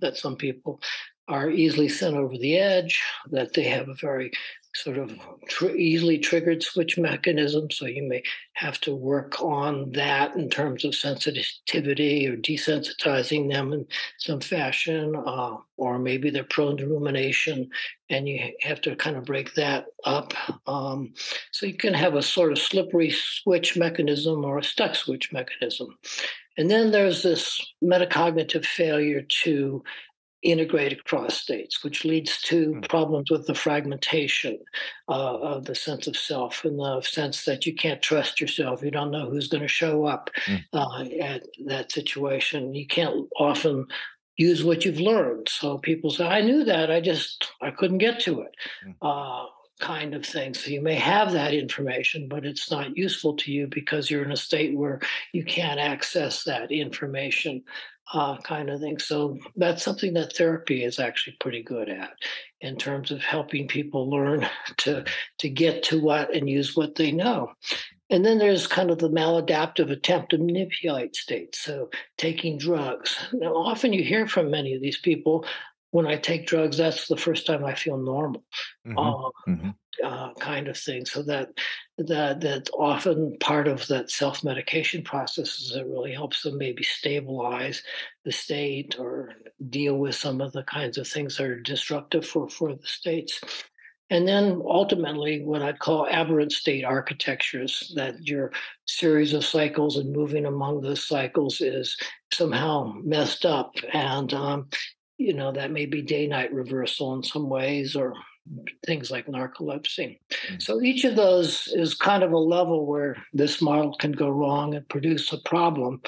that some people are easily sent over the edge, that they have a very sort of tr- easily triggered switch mechanism. So you may have to work on that in terms of sensitivity or desensitizing them in some fashion, uh, or maybe they're prone to rumination and you have to kind of break that up. Um, so you can have a sort of slippery switch mechanism or a stuck switch mechanism. And then there's this metacognitive failure to integrate across states, which leads to mm. problems with the fragmentation uh, of the sense of self and the sense that you can't trust yourself. You don't know who's going to show up mm. uh, at that situation. You can't often use what you've learned. So people say, I knew that, I just, I couldn't get to it. Mm. Uh, kind of thing. So you may have that information, but it's not useful to you because you're in a state where you can't access that information uh, kind of thing. So that's something that therapy is actually pretty good at in terms of helping people learn to to get to what and use what they know. And then there's kind of the maladaptive attempt to manipulate states. So taking drugs. Now, often you hear from many of these people, when I take drugs, that's the first time I feel normal, mm-hmm. Uh, mm-hmm. Uh, kind of thing. So that that that often part of that self medication process is really helps them maybe stabilize the state or deal with some of the kinds of things that are disruptive for for the states. And then ultimately, what I'd call aberrant state architectures, that your series of cycles and moving among those cycles is somehow messed up. And um, you know, that may be day night reversal in some ways or things like narcolepsy. Mm-hmm. So each of those is kind of a level where this model can go wrong and produce a problem.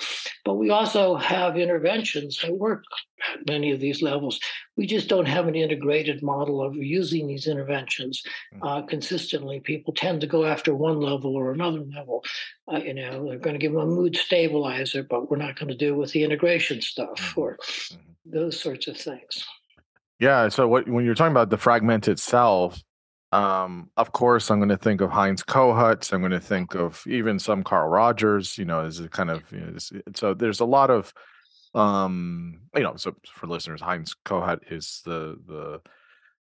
But we also have interventions that work at many of these levels. We just don't have an integrated model of using these interventions mm. uh, consistently. People tend to go after one level or another level. Uh, you know, they're going to give them a mood stabilizer, but we're not going to deal with the integration stuff mm-hmm. or mm-hmm those sorts of things. Yeah. So what, when you're talking about the fragmented self, um, of course, I'm going to think of Heinz Kohut. I'm going to think of even some Carl Rogers. You know, as a kind of you know, so. There's a lot of, um, you know, so for listeners, Heinz Kohut is the the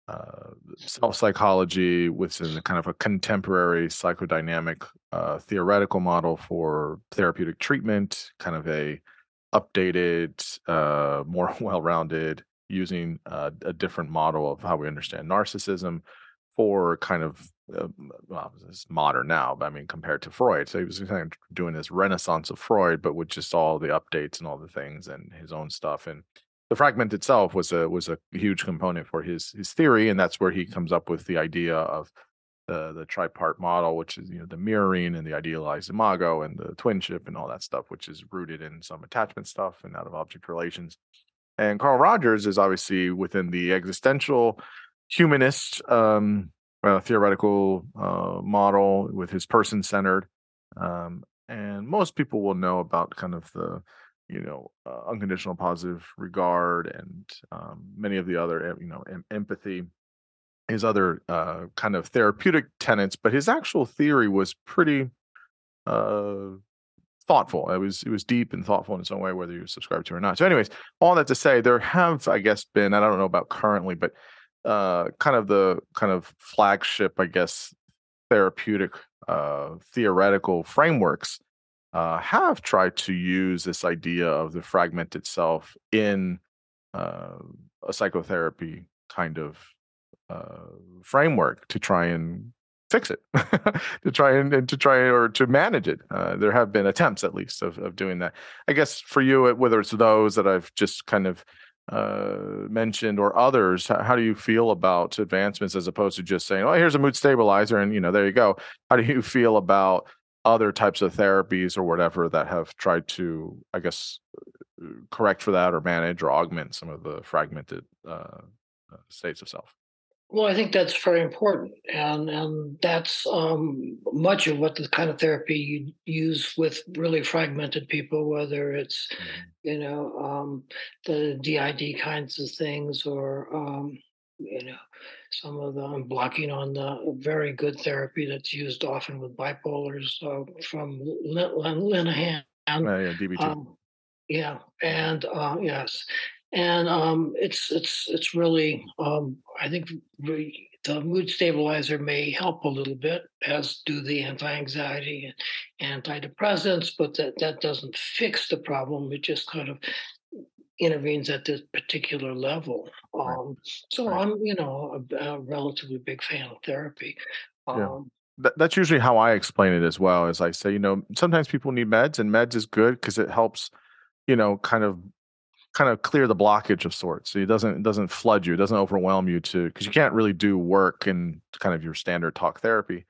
uh, self psychology within the kind of a contemporary psychodynamic uh, theoretical model for therapeutic treatment, kind of a updated, uh, more well-rounded, using uh, a different model of how we understand narcissism for kind of uh, well, it's modern now, but I mean compared to Freud. So he was kind of doing this renaissance of Freud, but with just all the updates and all the things and his own stuff. And the fragmented self was a was a huge component for his his theory, and that's where he comes up with the idea of the the tripart model, which is you know the mirroring and the idealized imago and the twinship and all that stuff, which is rooted in some attachment stuff and out of object relations. And Carl Rogers is obviously within the existential humanist um, uh, theoretical uh, model with his person centered. Um, and most people will know about kind of the you know uh, unconditional positive regard and um, many of the other you know em- empathy his other uh, kind of therapeutic tenets, but his actual theory was pretty uh, thoughtful. It was it was deep and thoughtful in its own way, whether you subscribe to it or not. So, anyways, all that to say, there have, I guess, been I don't know about currently, but uh, kind of the kind of flagship, I guess, therapeutic uh, theoretical frameworks uh, have tried to use this idea of the fragmented self in uh, a psychotherapy kind of uh, framework to try and fix it, to try and, and, to try or to manage it. Uh, there have been attempts, at least, of, of doing that. I guess for you, whether it's those that I've just kind of uh, mentioned or others, how, do you feel about advancements as opposed to just saying, "Oh, here's a mood stabilizer," and you know, there you go. How do you feel about other types of therapies or whatever that have tried to, I guess, correct for that or manage or augment some of the fragmented uh, uh states of self? Well, I think that's very important, and and that's um, much of what the kind of therapy you use with really fragmented people, whether it's mm-hmm. you know um, the DID kinds of things or um, you know some of the blocking on the very good therapy that's used often with bipolars uh, from Linehan. Oh, yeah, DBT. Um, yeah, and uh, yes, and um, it's it's it's really um, I think really the mood stabilizer may help a little bit, as do the anti-anxiety and antidepressants, but that that doesn't fix the problem. It just kind of intervenes at this particular level. Um, so right. I'm, you know, a, a, relatively big fan of therapy. Um, yeah. that's usually how I explain it as well. As I say, you know, sometimes people need meds, and meds is good because it helps, you know, kind of kind of clear the blockage of sorts. So it doesn't it doesn't flood you, it doesn't overwhelm you to because you can't really do work in kind of your standard talk therapy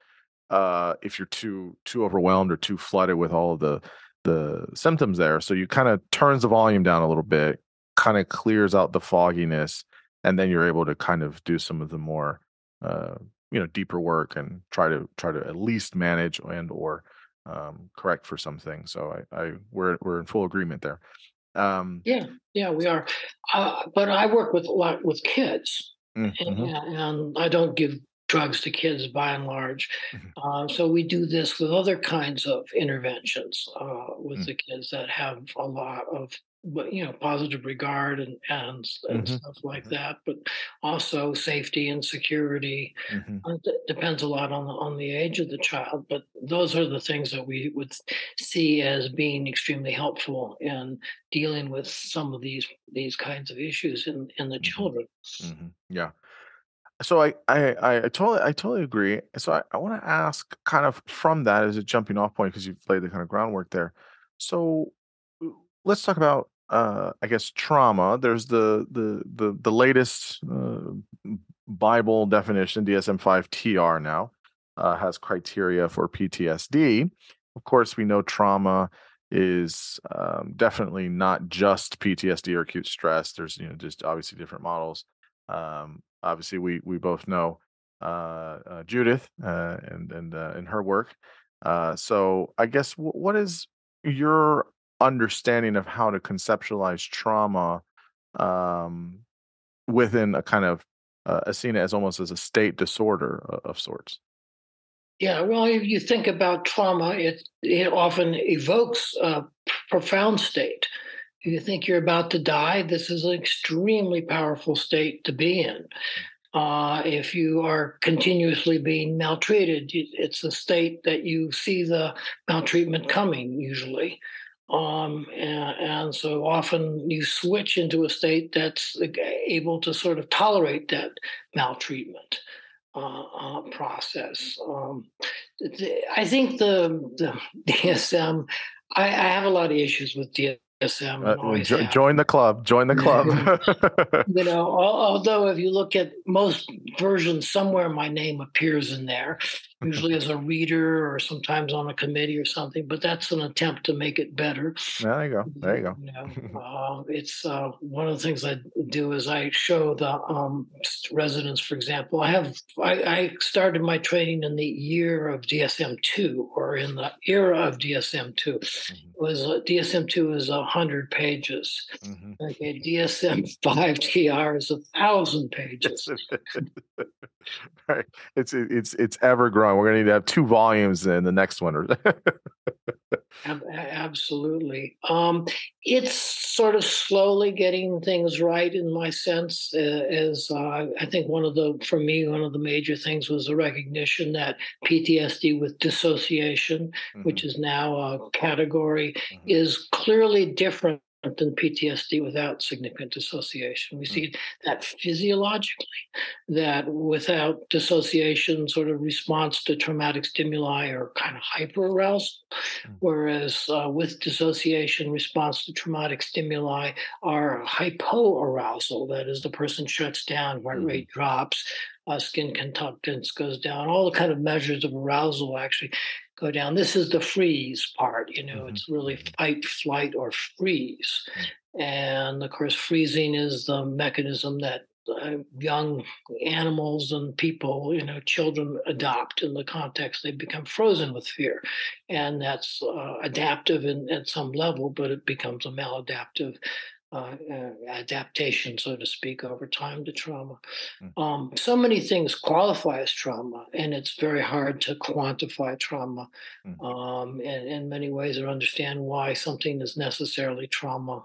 uh, if you're too too overwhelmed or too flooded with all of the the symptoms there. So you kind of turns the volume down a little bit, kind of clears out the fogginess, and then you're able to kind of do some of the more uh, you know deeper work and try to try to at least manage and or um, correct for some things. So I, I we're we're in full agreement there. Um, yeah, yeah, we are. Uh, but I work with a lot with kids, mm-hmm. and, and, I don't give drugs to kids by and large. Mm-hmm. Uh, so we do this with other kinds of interventions uh, with mm-hmm. the kids that have a lot of but you know positive regard and and, and mm-hmm. stuff like mm-hmm. that but also safety and security mm-hmm. uh, depends a lot on the on the age of the child but those are the things that we would see as being extremely helpful in dealing with some of these these kinds of issues in in the mm-hmm. children mm-hmm. yeah so I, I I totally I totally agree. So I, I want to ask kind of from that as a jumping off point because you've laid the kind of groundwork there. So let's talk about uh, I guess trauma. There's the the the the latest uh, Bible definition, DSM-5 TR now uh, has criteria for PTSD. Of course, we know trauma is um, definitely not just PTSD or acute stress. There's you know just obviously different models. Um, obviously, we we both know uh, uh, Judith uh, and and in her work. so I guess w- what is your understanding of how to conceptualize trauma um, within a kind of uh, seen as almost as a state disorder of, of sorts. Yeah, well, if you think about trauma, it it often evokes a profound state. If you think you're about to die, this is an extremely powerful state to be in. Uh, if you are continuously being maltreated, it's a state that you see the maltreatment coming usually. Um, and, and, so often you switch into a state that's able to sort of tolerate that maltreatment uh, uh, process. Um, I think the, the DSM, I, I, have a lot of issues with DSM. Uh, jo- join the club. Join the club. you know, although if you look at most versions, somewhere my name appears in there, usually as a reader or sometimes on a committee or something. But that's an attempt to make it better. There you go. There you go. You know, uh, it's uh, one of the things I do is I show the um, residents, for example. I have I, I started my training in the year of DSM two or in the era of DSM 2 mm-hmm. was uh, DSM two is a hundred pages. Mm-hmm. Okay, DSM five TR is a thousand pages. right. It's it's it's ever growing. We're going to need to have two volumes in the next one. Absolutely. Um, it's sort of slowly getting things right in my sense. Uh, as uh, I think one of the, for me, one of the major things was the recognition that PTSD with dissociation, mm-hmm. which is now a category, mm-hmm. is clearly different than PTSD without significant dissociation. We see mm. that physiologically, that without dissociation, sort of response to traumatic stimuli are kind of hyper arousal, mm. whereas uh, with dissociation, response to traumatic stimuli are hypo arousal. That is, the person shuts down, heart rate mm. drops, uh, skin conductance goes down, all the kind of measures of arousal actually go down. This is the freeze part, you know, mm-hmm. it's really mm-hmm. fight, flight, or freeze. Mm-hmm. And of course, freezing is the mechanism that uh, young animals and people, you know, children adopt in the context. They become frozen with fear. And that's uh, adaptive in, at some level, but it becomes a maladaptive uh, uh, adaptation, so to speak, over time to trauma. Mm. Um, so many things qualify as trauma, and it's very hard to quantify trauma mm. um, in, in many ways or understand why something is necessarily trauma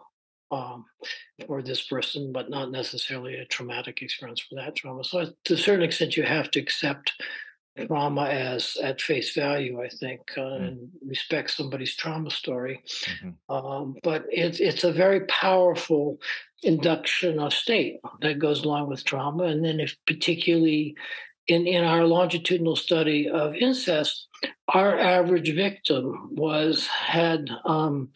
um, for this person, but not necessarily a traumatic experience for that trauma. So, to a certain extent, you have to accept trauma as at face value, I think, uh, mm and respect somebody's trauma story. Mm-hmm. Um, but it's it's a very powerful induction of state that goes along with trauma. And then, if particularly in, in our longitudinal study of incest, our average victim was had um,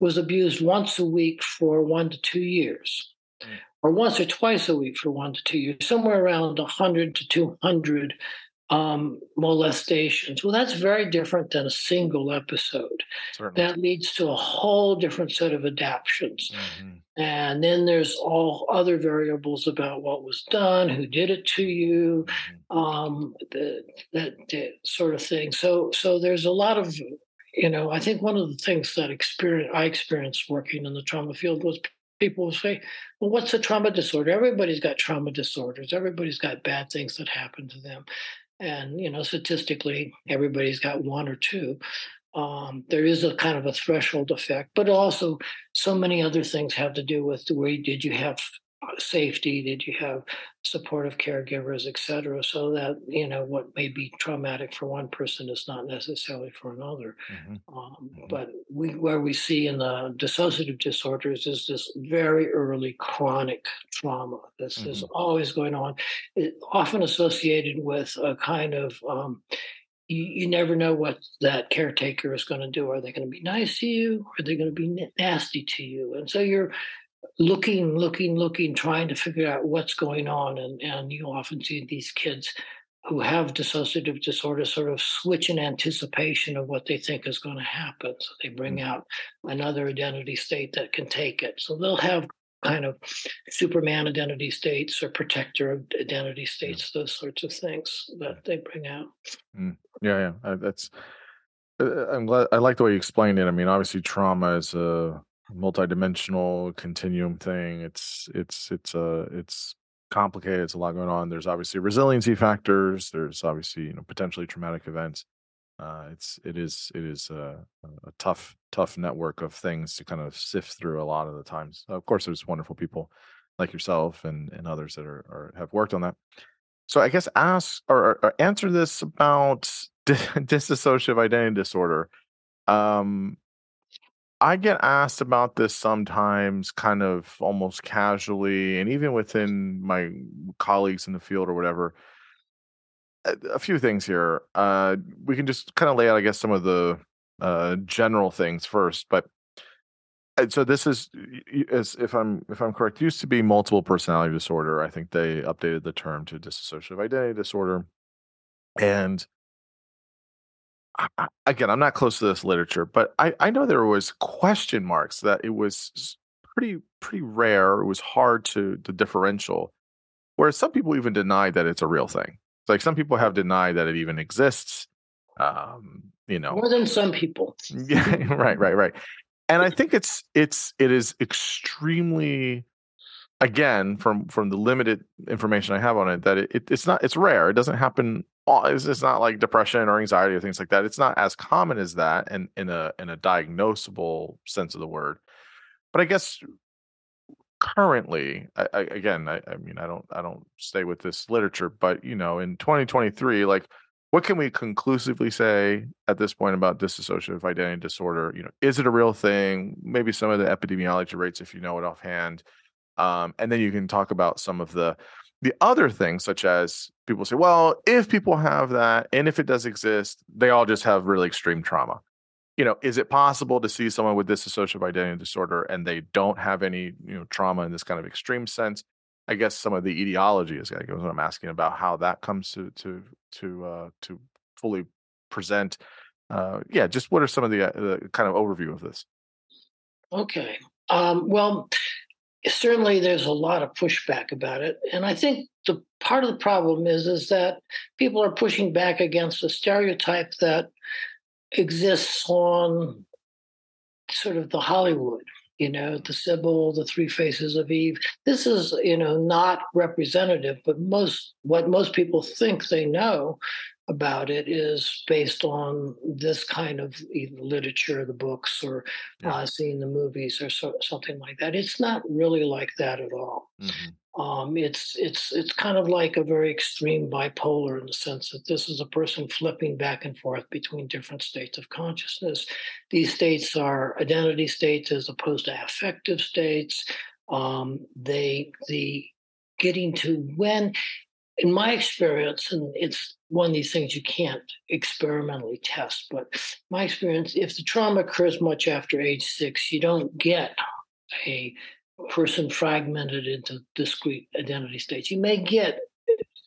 was abused once a week for one to two years. Mm. Or once or twice a week for one to two years, somewhere around 100 to 200 um, molestations. Well, that's very different than a single episode. Certainly. That leads to a whole different set of adaptations. Mm-hmm. And then there's all other variables about what was done, who did it to you, mm-hmm. um, the, that, that sort of thing. So, so there's a lot of, you know, I think one of the things that experience I experienced working in the trauma field was people will say, well, what's a trauma disorder? Everybody's got trauma disorders. Everybody's got bad things that happen to them and you know statistically everybody's got one or two um, there is a kind of a threshold effect but also so many other things have to do with the way did you have safety? Did you have supportive caregivers, et cetera? So that, you know, what may be traumatic for one person is not necessarily for another. Mm-hmm. Um, mm-hmm. But we, where we see in the dissociative disorders is this very early chronic trauma. This mm-hmm. is always going on, it, often associated with a kind of, um, you, you, never know what that caretaker is going to do. Are they going to be nice to you? Are they going to be nasty to you? And so you're looking, looking, looking, trying to figure out what's going on. And, and you often see these kids who have dissociative disorder sort of switch in anticipation of what they think is going to happen. So they bring mm-hmm. out another identity state that can take it. So they'll have kind of Superman identity states or protector identity states, those sorts of things that they bring out. Mm. Yeah, yeah, that's. Uh, I'm glad. I like the way you explained it. I mean, obviously, trauma is a multidimensional continuum thing. It's it's it's uh it's complicated. It's a lot going on. There's obviously resiliency factors. There's obviously you know potentially traumatic events. Uh, it's it is it is a, a, tough tough network of things to kind of sift through a lot of the times. Of course, there's wonderful people like yourself and and others that are, are have worked on that. So I guess ask or, or answer this about dissociative identity disorder. Um, I get asked about this sometimes, kind of almost casually, and even within my colleagues in the field or whatever. A, a few things here. Uh, we can just kind of lay out, I guess, some of the uh, general things first. But so this is if i'm if i'm correct used to be multiple personality disorder i think they updated the term to dissociative identity disorder and I, again i'm not close to this literature but I, I know there was question marks that it was pretty pretty rare it was hard to the differential whereas some people even deny that it's a real thing It's like some people have denied that it even exists um you know more than some people yeah right right right and I think it's it's it is extremely again from from the limited information I have on it that it, it it's not it's rare. It doesn't happen. It's, it's not like depression or anxiety or things like that. It's not as common as that, and in a in a diagnosable sense of the word. But I guess currently, I, I, again, I, I mean, I don't I don't stay with this literature, but you know, in 2023, like what can we conclusively say at this point about dissociative identity disorder? You know, is it a real thing? Maybe some of the epidemiology rates, if you know it offhand, um, and then you can talk about some of the the other things, such as people say, well, if people have that, and if it does exist, they all just have really extreme trauma. You know, is it possible to see someone with this dissociative identity disorder and they don't have any, you know, trauma in this kind of extreme sense? I guess some of the etiology is guess what I'm asking about how that comes to to to uh, to fully present. Uh, yeah, just what are some of the, uh, the kind of overview of this? Okay. Um, well, certainly there's a lot of pushback about it, and I think the part of the problem is is that people are pushing back against a stereotype that exists on sort of the Hollywood you know, the Sybil, the Three Faces of Eve. This is, you know, not representative, but most what most people think they know about it is based on this kind of literature, the books, or yeah. uh, seeing the movies, or so, something like that. It's not really like that at all. Mm-hmm. Um, it's it's it's kind of like a very extreme bipolar in the sense that this is a person flipping back and forth between different states of consciousness. These states are identity states as opposed to affective states. Um, they the getting to when, in my experience, and it's one of these things you can't experimentally test, but my experience, if the trauma occurs much after age six, you don't get a person fragmented into discrete identity states. You may get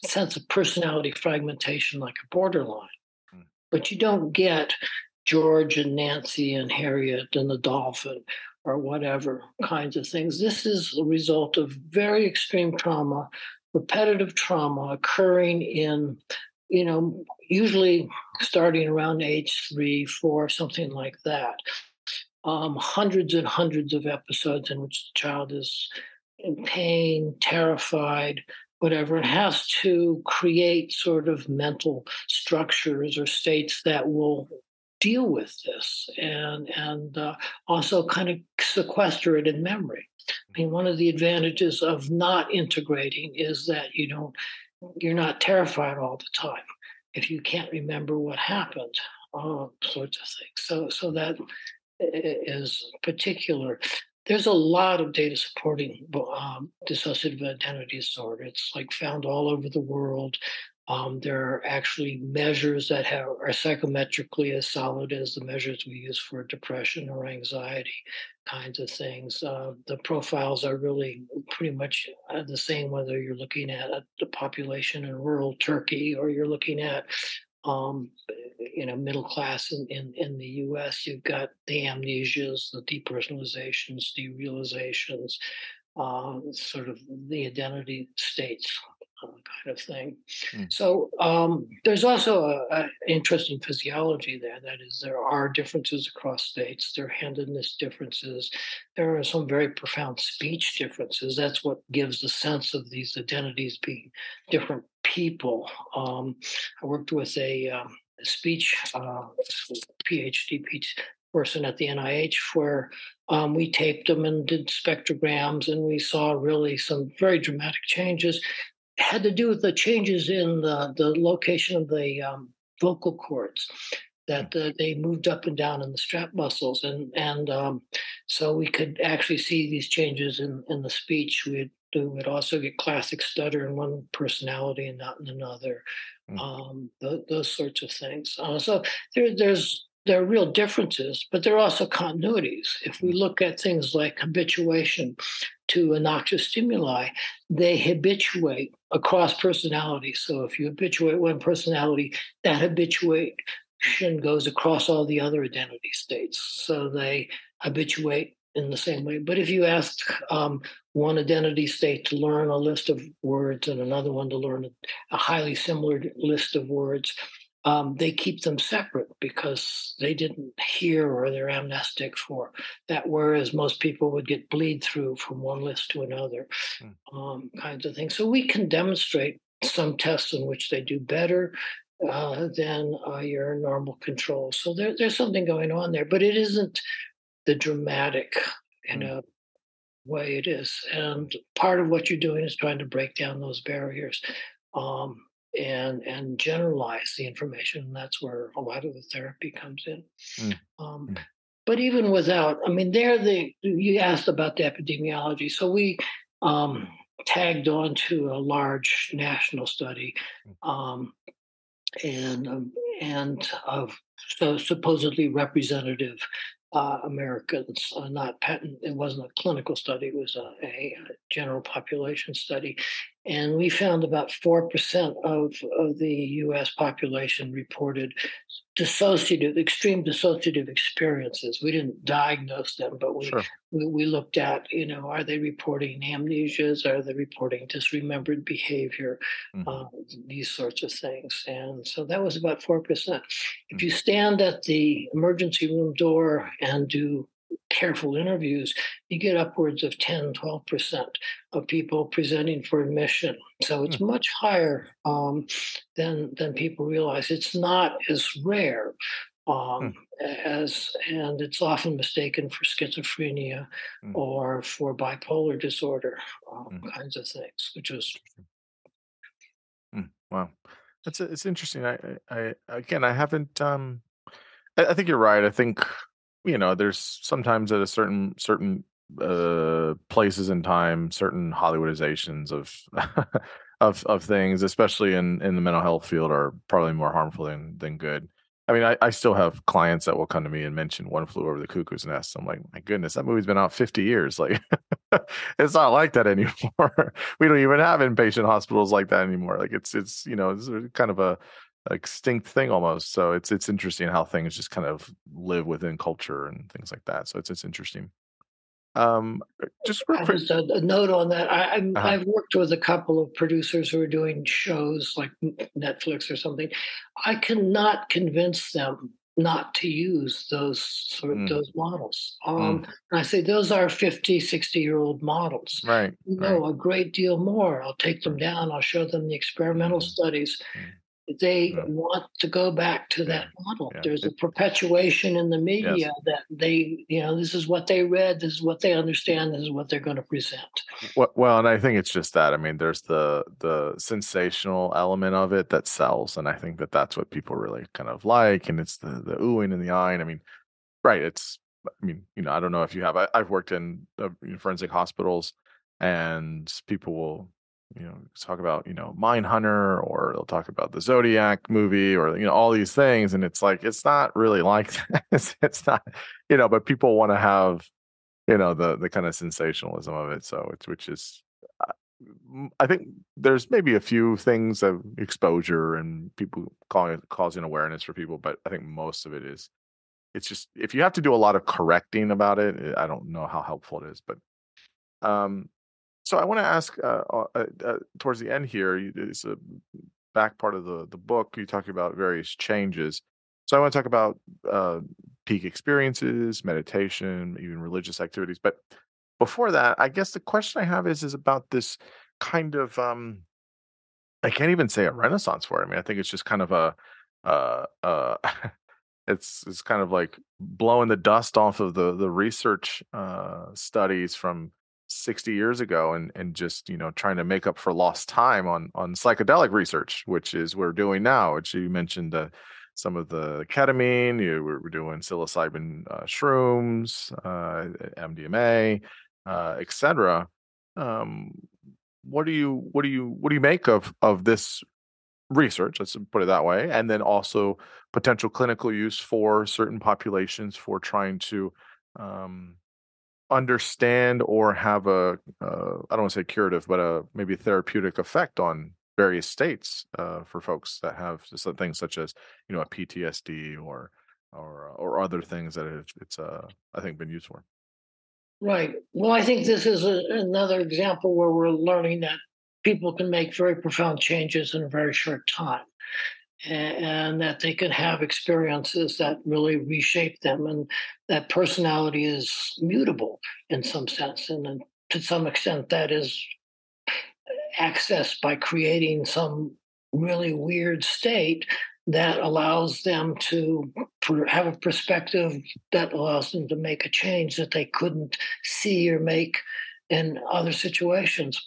a sense of personality fragmentation like a borderline, hmm. but you don't get George and Nancy and Harriet and the dolphin or whatever kinds of things. This is a result of very extreme trauma, repetitive trauma occurring in, you know, usually starting around age three, four, something like that um, hundreds and hundreds of episodes in which the child is in pain, terrified, whatever, and has to create sort of mental structures or states that will deal with this and and uh, also kind of sequester it in memory. I mean, one of the advantages of not integrating is that you don't you're not terrified all the time if you can't remember what happened, all sorts of things. So so that is particular. There's a lot of data supporting um, dissociative identity disorder. It's like found all over the world. Um, there are actually measures that have, are psychometrically as solid as the measures we use for depression or anxiety kinds of things. Uh, the profiles are really pretty much uh, the same whether you're looking at the population in rural Turkey or you're looking at um, you know, middle class in, in, in the US, you've got the amnesias, the depersonalizations, derealizations, uh, sort of the identity states uh, kind of thing. Mm. So um, there's also an interesting physiology there. That is, there are differences across states. There are handedness differences. There are some very profound speech differences. That's what gives the sense of these identities being different people. Um, I worked with a, um, speech uh, PhD person at the NIH where um, we taped them and did spectrograms, and we saw really some very dramatic changes. Had to do with the changes in the, the location of the um, vocal cords that uh, they moved up and down in the strap muscles and and um, so we could actually see these changes in, in the speech we'd we would also get classic stutter in one personality and not in another. Mm. Um, th- those sorts of things. Uh, so there, there's there are real differences, but there are also continuities. If we look at things like habituation to a noxious stimuli, they habituate across personalities. So if you habituate one personality, that habituation goes across all the other identity states. So they habituate in the same way. But if you ask um, one identity state to learn a list of words and another one to learn a highly similar list of words, um, they keep them separate because they didn't hear or they're amnestic for that. Whereas most people would get bleed through from one list to another, mm. um, kinds of things. So we can demonstrate some tests in which they do better uh, than uh, your normal control. So there, there's something going on there, but it isn't the dramatic, you know, mm. way it is. And part of what you're doing is trying to break down those barriers. Um, and and generalize the information. That's where a lot of the therapy comes in. Mm. Um, mm. But even without, I mean, there the you asked about the epidemiology, so we um, tagged on to a large national study, mm. um, and um, and of so supposedly representative uh, Americans, uh, not patent. It wasn't a clinical study; it was a, a, general population study, and we found about 4% of, of the US population reported dissociative, extreme dissociative experiences. We didn't diagnose them, but we, sure. we, we, looked at, you know, are they reporting amnesias? Are they reporting disremembered behavior? Mm-hmm. Uh, these sorts of things. And so that was about 4%. If mm-hmm. you stand at the emergency room door and do careful interviews, you get upwards of 10, 12% of people presenting for admission. So it's mm. much higher um, than, than people realize. It's not as rare um, mm. as, and it's often mistaken for schizophrenia mm. or for bipolar disorder, um, mm. kinds of things, which is. Hmm. Wow. That's it's interesting. I, I, again, I haven't, um, I, I think you're right. I think you know, there's sometimes at a certain certain uh places in time, certain Hollywoodizations of of of things, especially in in the mental health field, are probably more harmful than than good. I mean, I, I still have clients that will come to me and mention One Flew Over the Cuckoo's Nest. I'm like, my goodness, that movie's been out 50 years. Like, it's not like that anymore. we don't even have inpatient hospitals like that anymore. Like, it's it's you know, it's kind of a extinct thing almost. So it's it's interesting how things just kind of live within culture and things like that. So it's it's interesting. Um, just. Just a, a, note on that. I, uh-huh. I've worked with a couple of producers who are doing shows like Netflix or something. I cannot convince them not to use those sort of mm. those models. Um, mm. I say those are 50, 60 year old models. Right. You know right. a great deal more. I'll take them down. I'll show them the experimental mm. studies. They yeah. want to go back to that model. Yeah. There's a perpetuation in the media yes. that they, you know, this is what they read, this is what they understand, this is what they're going to present. Well, well, and I think it's just that. I mean, there's the the sensational element of it that sells, and I think that that's what people really kind of like, and it's the the oohing and the eyeing. I mean, right? It's, I mean, you know, I don't know if you have. I, have worked in, uh, in forensic hospitals, and people will you know talk about you know Mindhunter or they'll talk about the Zodiac movie or you know all these things and it's like it's not really like it's, it's not you know but people want to have you know the the kind of sensationalism of it so it's which is uh, I think there's maybe a few things of exposure and people calling causing awareness for people but I think most of it is it's just if you have to do a lot of correcting about it I don't know how helpful it is but um so I want to ask uh, uh, uh, towards the end here. It's a back part of the the book. You talk about various changes. So I want to talk about uh, peak experiences, meditation, even religious activities. But before that, I guess the question I have is is about this kind of um, I can't even say a renaissance for it. I mean, I think it's just kind of a uh, uh, it's it's kind of like blowing the dust off of the the research uh, studies from 60 years ago and and just you know trying to make up for lost time on on psychedelic research which is we're doing now which you mentioned some of the ketamine you we're, we're doing psilocybin uh, shrooms uh, mdma uh, etc um, what do you what do you what do you make of of this research, let's put it that way, and then also potential clinical use for certain populations for trying to um, understand or have a uh, I don't want to say curative, but a maybe therapeutic effect on various states uh, for folks that have things such as you know a PTSD or or or other things that it's, it's uh, I think been used for. Right. Well, I think this is a, another example where we're learning that people can make very profound changes in a very short time and that they can have experiences that really reshape them and that personality is mutable in some sense and to some extent that is accessed by creating some really weird state that allows them to have a perspective that allows them to make a change that they couldn't see or make in other situations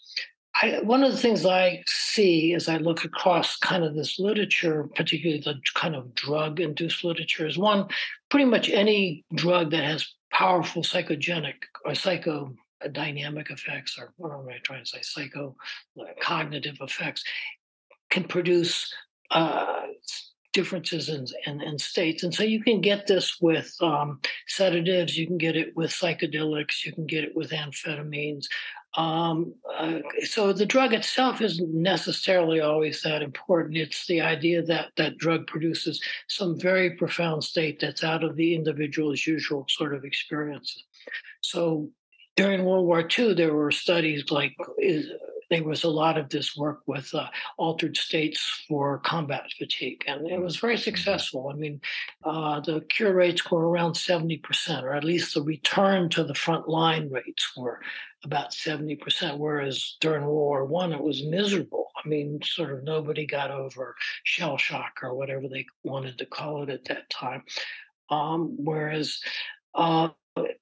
I, one of the things I see as I look across kind of this literature, particularly the kind of drug induced literature, is one, pretty much any drug that has powerful psychogenic or psychodynamic effects, or what am I trying to say, psycho cognitive effects, can produce uh, differences in, in, in, states. And so you can get this with um, sedatives, you can get it with psychedelics, you can get it with amphetamines. Um, uh, so the drug itself isn't necessarily always that important. It's the idea that that drug produces some very profound state that's out of the individual's usual sort of experiences. So during World War II, there were studies like is, there was a lot of this work with uh, altered states for combat fatigue, and it was very mm-hmm. successful. I mean, uh, the cure rates were around 70%, or at least the return to the front line rates were about 70%, whereas during World War One, it was miserable. I mean, sort of nobody got over shell shock or whatever they wanted to call it at that time. Um, whereas uh,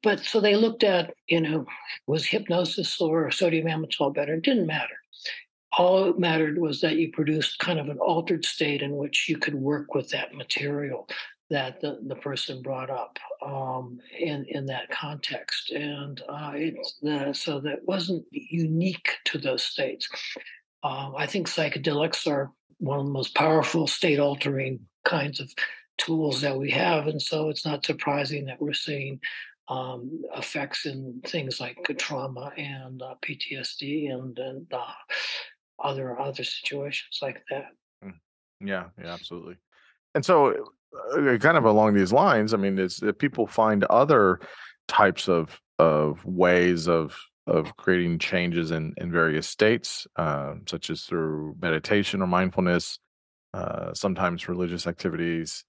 but so they looked at, you know, was hypnosis or sodium amytal better? It didn't matter. All that mattered was that you produced kind of an altered state in which you could work with that material that the, the person brought up um, in in that context, and uh, so that wasn't unique to those states. Uh, I think psychedelics are one of the most powerful state altering kinds of tools that we have, and so it's not surprising that we're seeing um, effects in things like trauma and uh, PTSD and, and uh, other other situations like that. Mm. Yeah, yeah, absolutely. And so, kind of along these lines, I mean, is people find other types of of ways of of creating changes in in various states, uh, such as through meditation or mindfulness, uh, sometimes religious activities,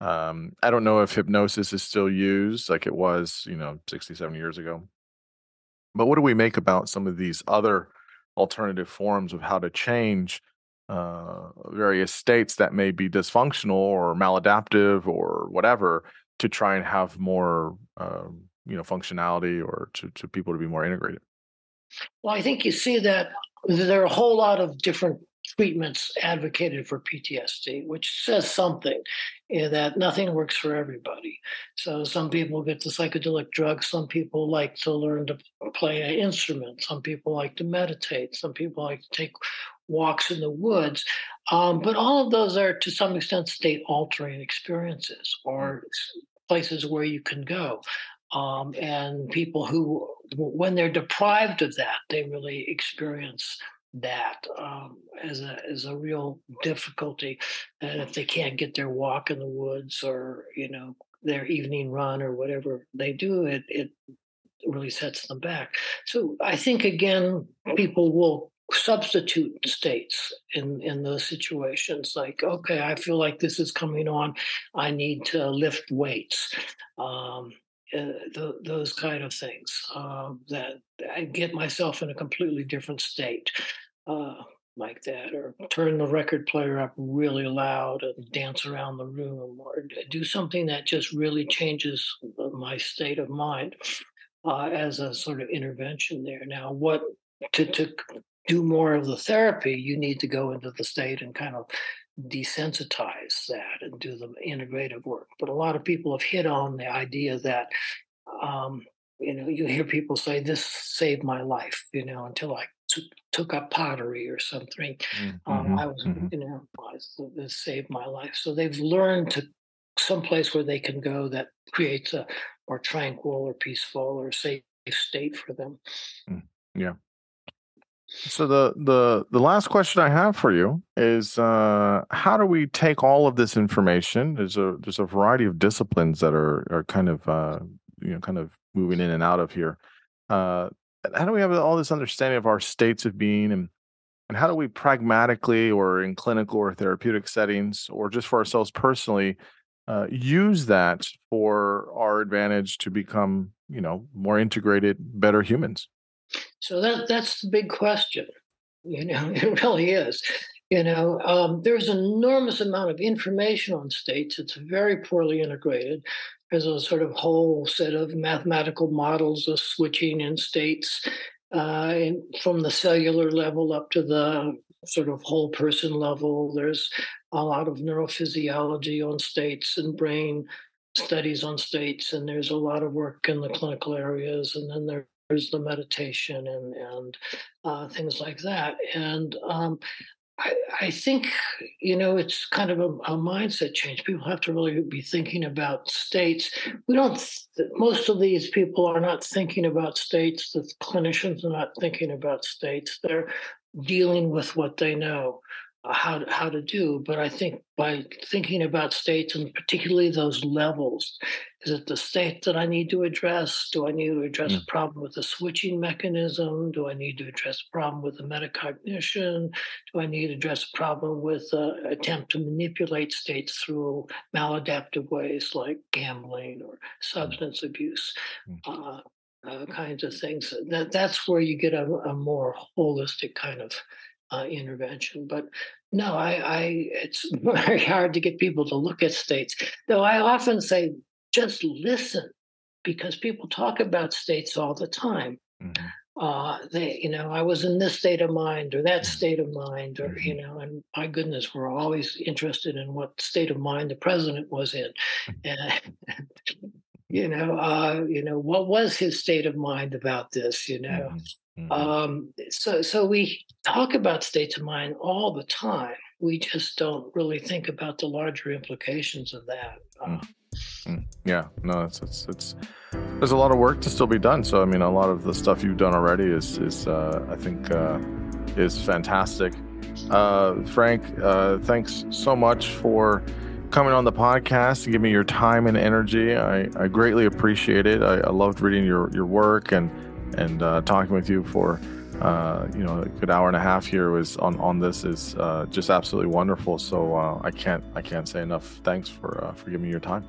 um, I don't know if hypnosis is still used like it was, you know, 60, 70 years ago. But what do we make about some of these other alternative forms of how to change uh, various states that may be dysfunctional or maladaptive or whatever to try and have more, um, you know, functionality or to, to people to be more integrated? Well, I think you see that there are a whole lot of different treatments advocated for PTSD, which says something eh, that nothing works for everybody. So some people get the psychedelic drugs, some people like to learn to play an instrument, some people like to meditate, some people like to take walks in the woods. Um, but all of those are to some extent state altering experiences or places where you can go. Um, and people who, when they're deprived of that, they really experience that um, as a as a real difficulty. And if they can't get their walk in the woods or you know their evening run or whatever they do, it it really sets them back. So I think again, people will substitute states in in those situations like okay i feel like this is coming on i need to lift weights um, uh, th- those kind of things uh, that I get myself in a completely different state uh, like that, or turn the record player up really loud and dance around the room, or do something that just really changes my state of mind uh, as a sort of intervention there. Now, what to to do more of the therapy, you need to go into the state and kind of desensitize that and do the integrative work. But a lot of people have hit on the idea that, um, you know, you hear people say, this saved my life, you know, until I t- took up pottery or something. Mm-hmm. Um, I was, mm-hmm. you know, this saved my life. So they've learned to someplace where they can go that creates a more tranquil or peaceful or safe state for them. Mm, yeah. So the the the last question I have for you is uh, how do we take all of this information? There's a there's a variety of disciplines that are are kind of uh, you know kind of moving in and out of here. Uh, how do we have all this understanding of our states of being and and how do we pragmatically or in clinical or therapeutic settings or just for ourselves personally uh, use that for our advantage to become you know more integrated better humans so that that's the big question you know it really is you know um, there's an enormous amount of information on states it's very poorly integrated there's a sort of whole set of mathematical models of switching in states uh, in, from the cellular level up to the sort of whole person level. There's a lot of neurophysiology on states and brain studies on states, and there's a lot of work in the clinical areas, and then there's the meditation and and uh, things like that. And um, I, I, think you know it's kind of a, a, mindset change. People have to really be thinking about states. We don't. Most of these people are not thinking about states. The clinicians are not thinking about states. They're dealing with what they know how to, how to do. But I think by thinking about states and particularly those levels, is it the state that I need to address? Do I need to address mm. a problem with the switching mechanism? Do I need to address a problem with the metacognition? Do I need to address a problem with uh, attempt to manipulate states through maladaptive ways like gambling or substance abuse? Mm. Uh, uh, kinds of things. That that's where you get a, a more holistic kind of uh, intervention. But no, I, I it's very hard to get people to look at states. Though I often say, just listen, because people talk about states all the time. Mm-hmm. Uh, they, you know, I was in this state of mind or that state of mind, or you mm-hmm. know, and my goodness, we're always interested in what state of mind the president was in, and you know, uh, you know, what was his state of mind about this? You know, mm-hmm. Um, so so we talk about states of mind all the time. We just don't really think about the larger implications of that. Uh, mm. Yeah, no, it's, it's it's there's a lot of work to still be done. So I mean, a lot of the stuff you've done already is is uh, I think uh, is fantastic. Uh, Frank, uh, thanks so much for coming on the podcast and giving me your time and energy. I, I greatly appreciate it. I, I loved reading your, your work and and uh, talking with you for uh, you know a good hour and a half here was on on this is uh, just absolutely wonderful. So uh, I can't I can't say enough thanks for uh, for giving me your time.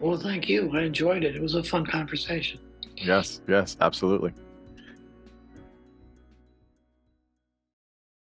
Well, thank you. I enjoyed it. It was a fun conversation. Yes, yes, absolutely.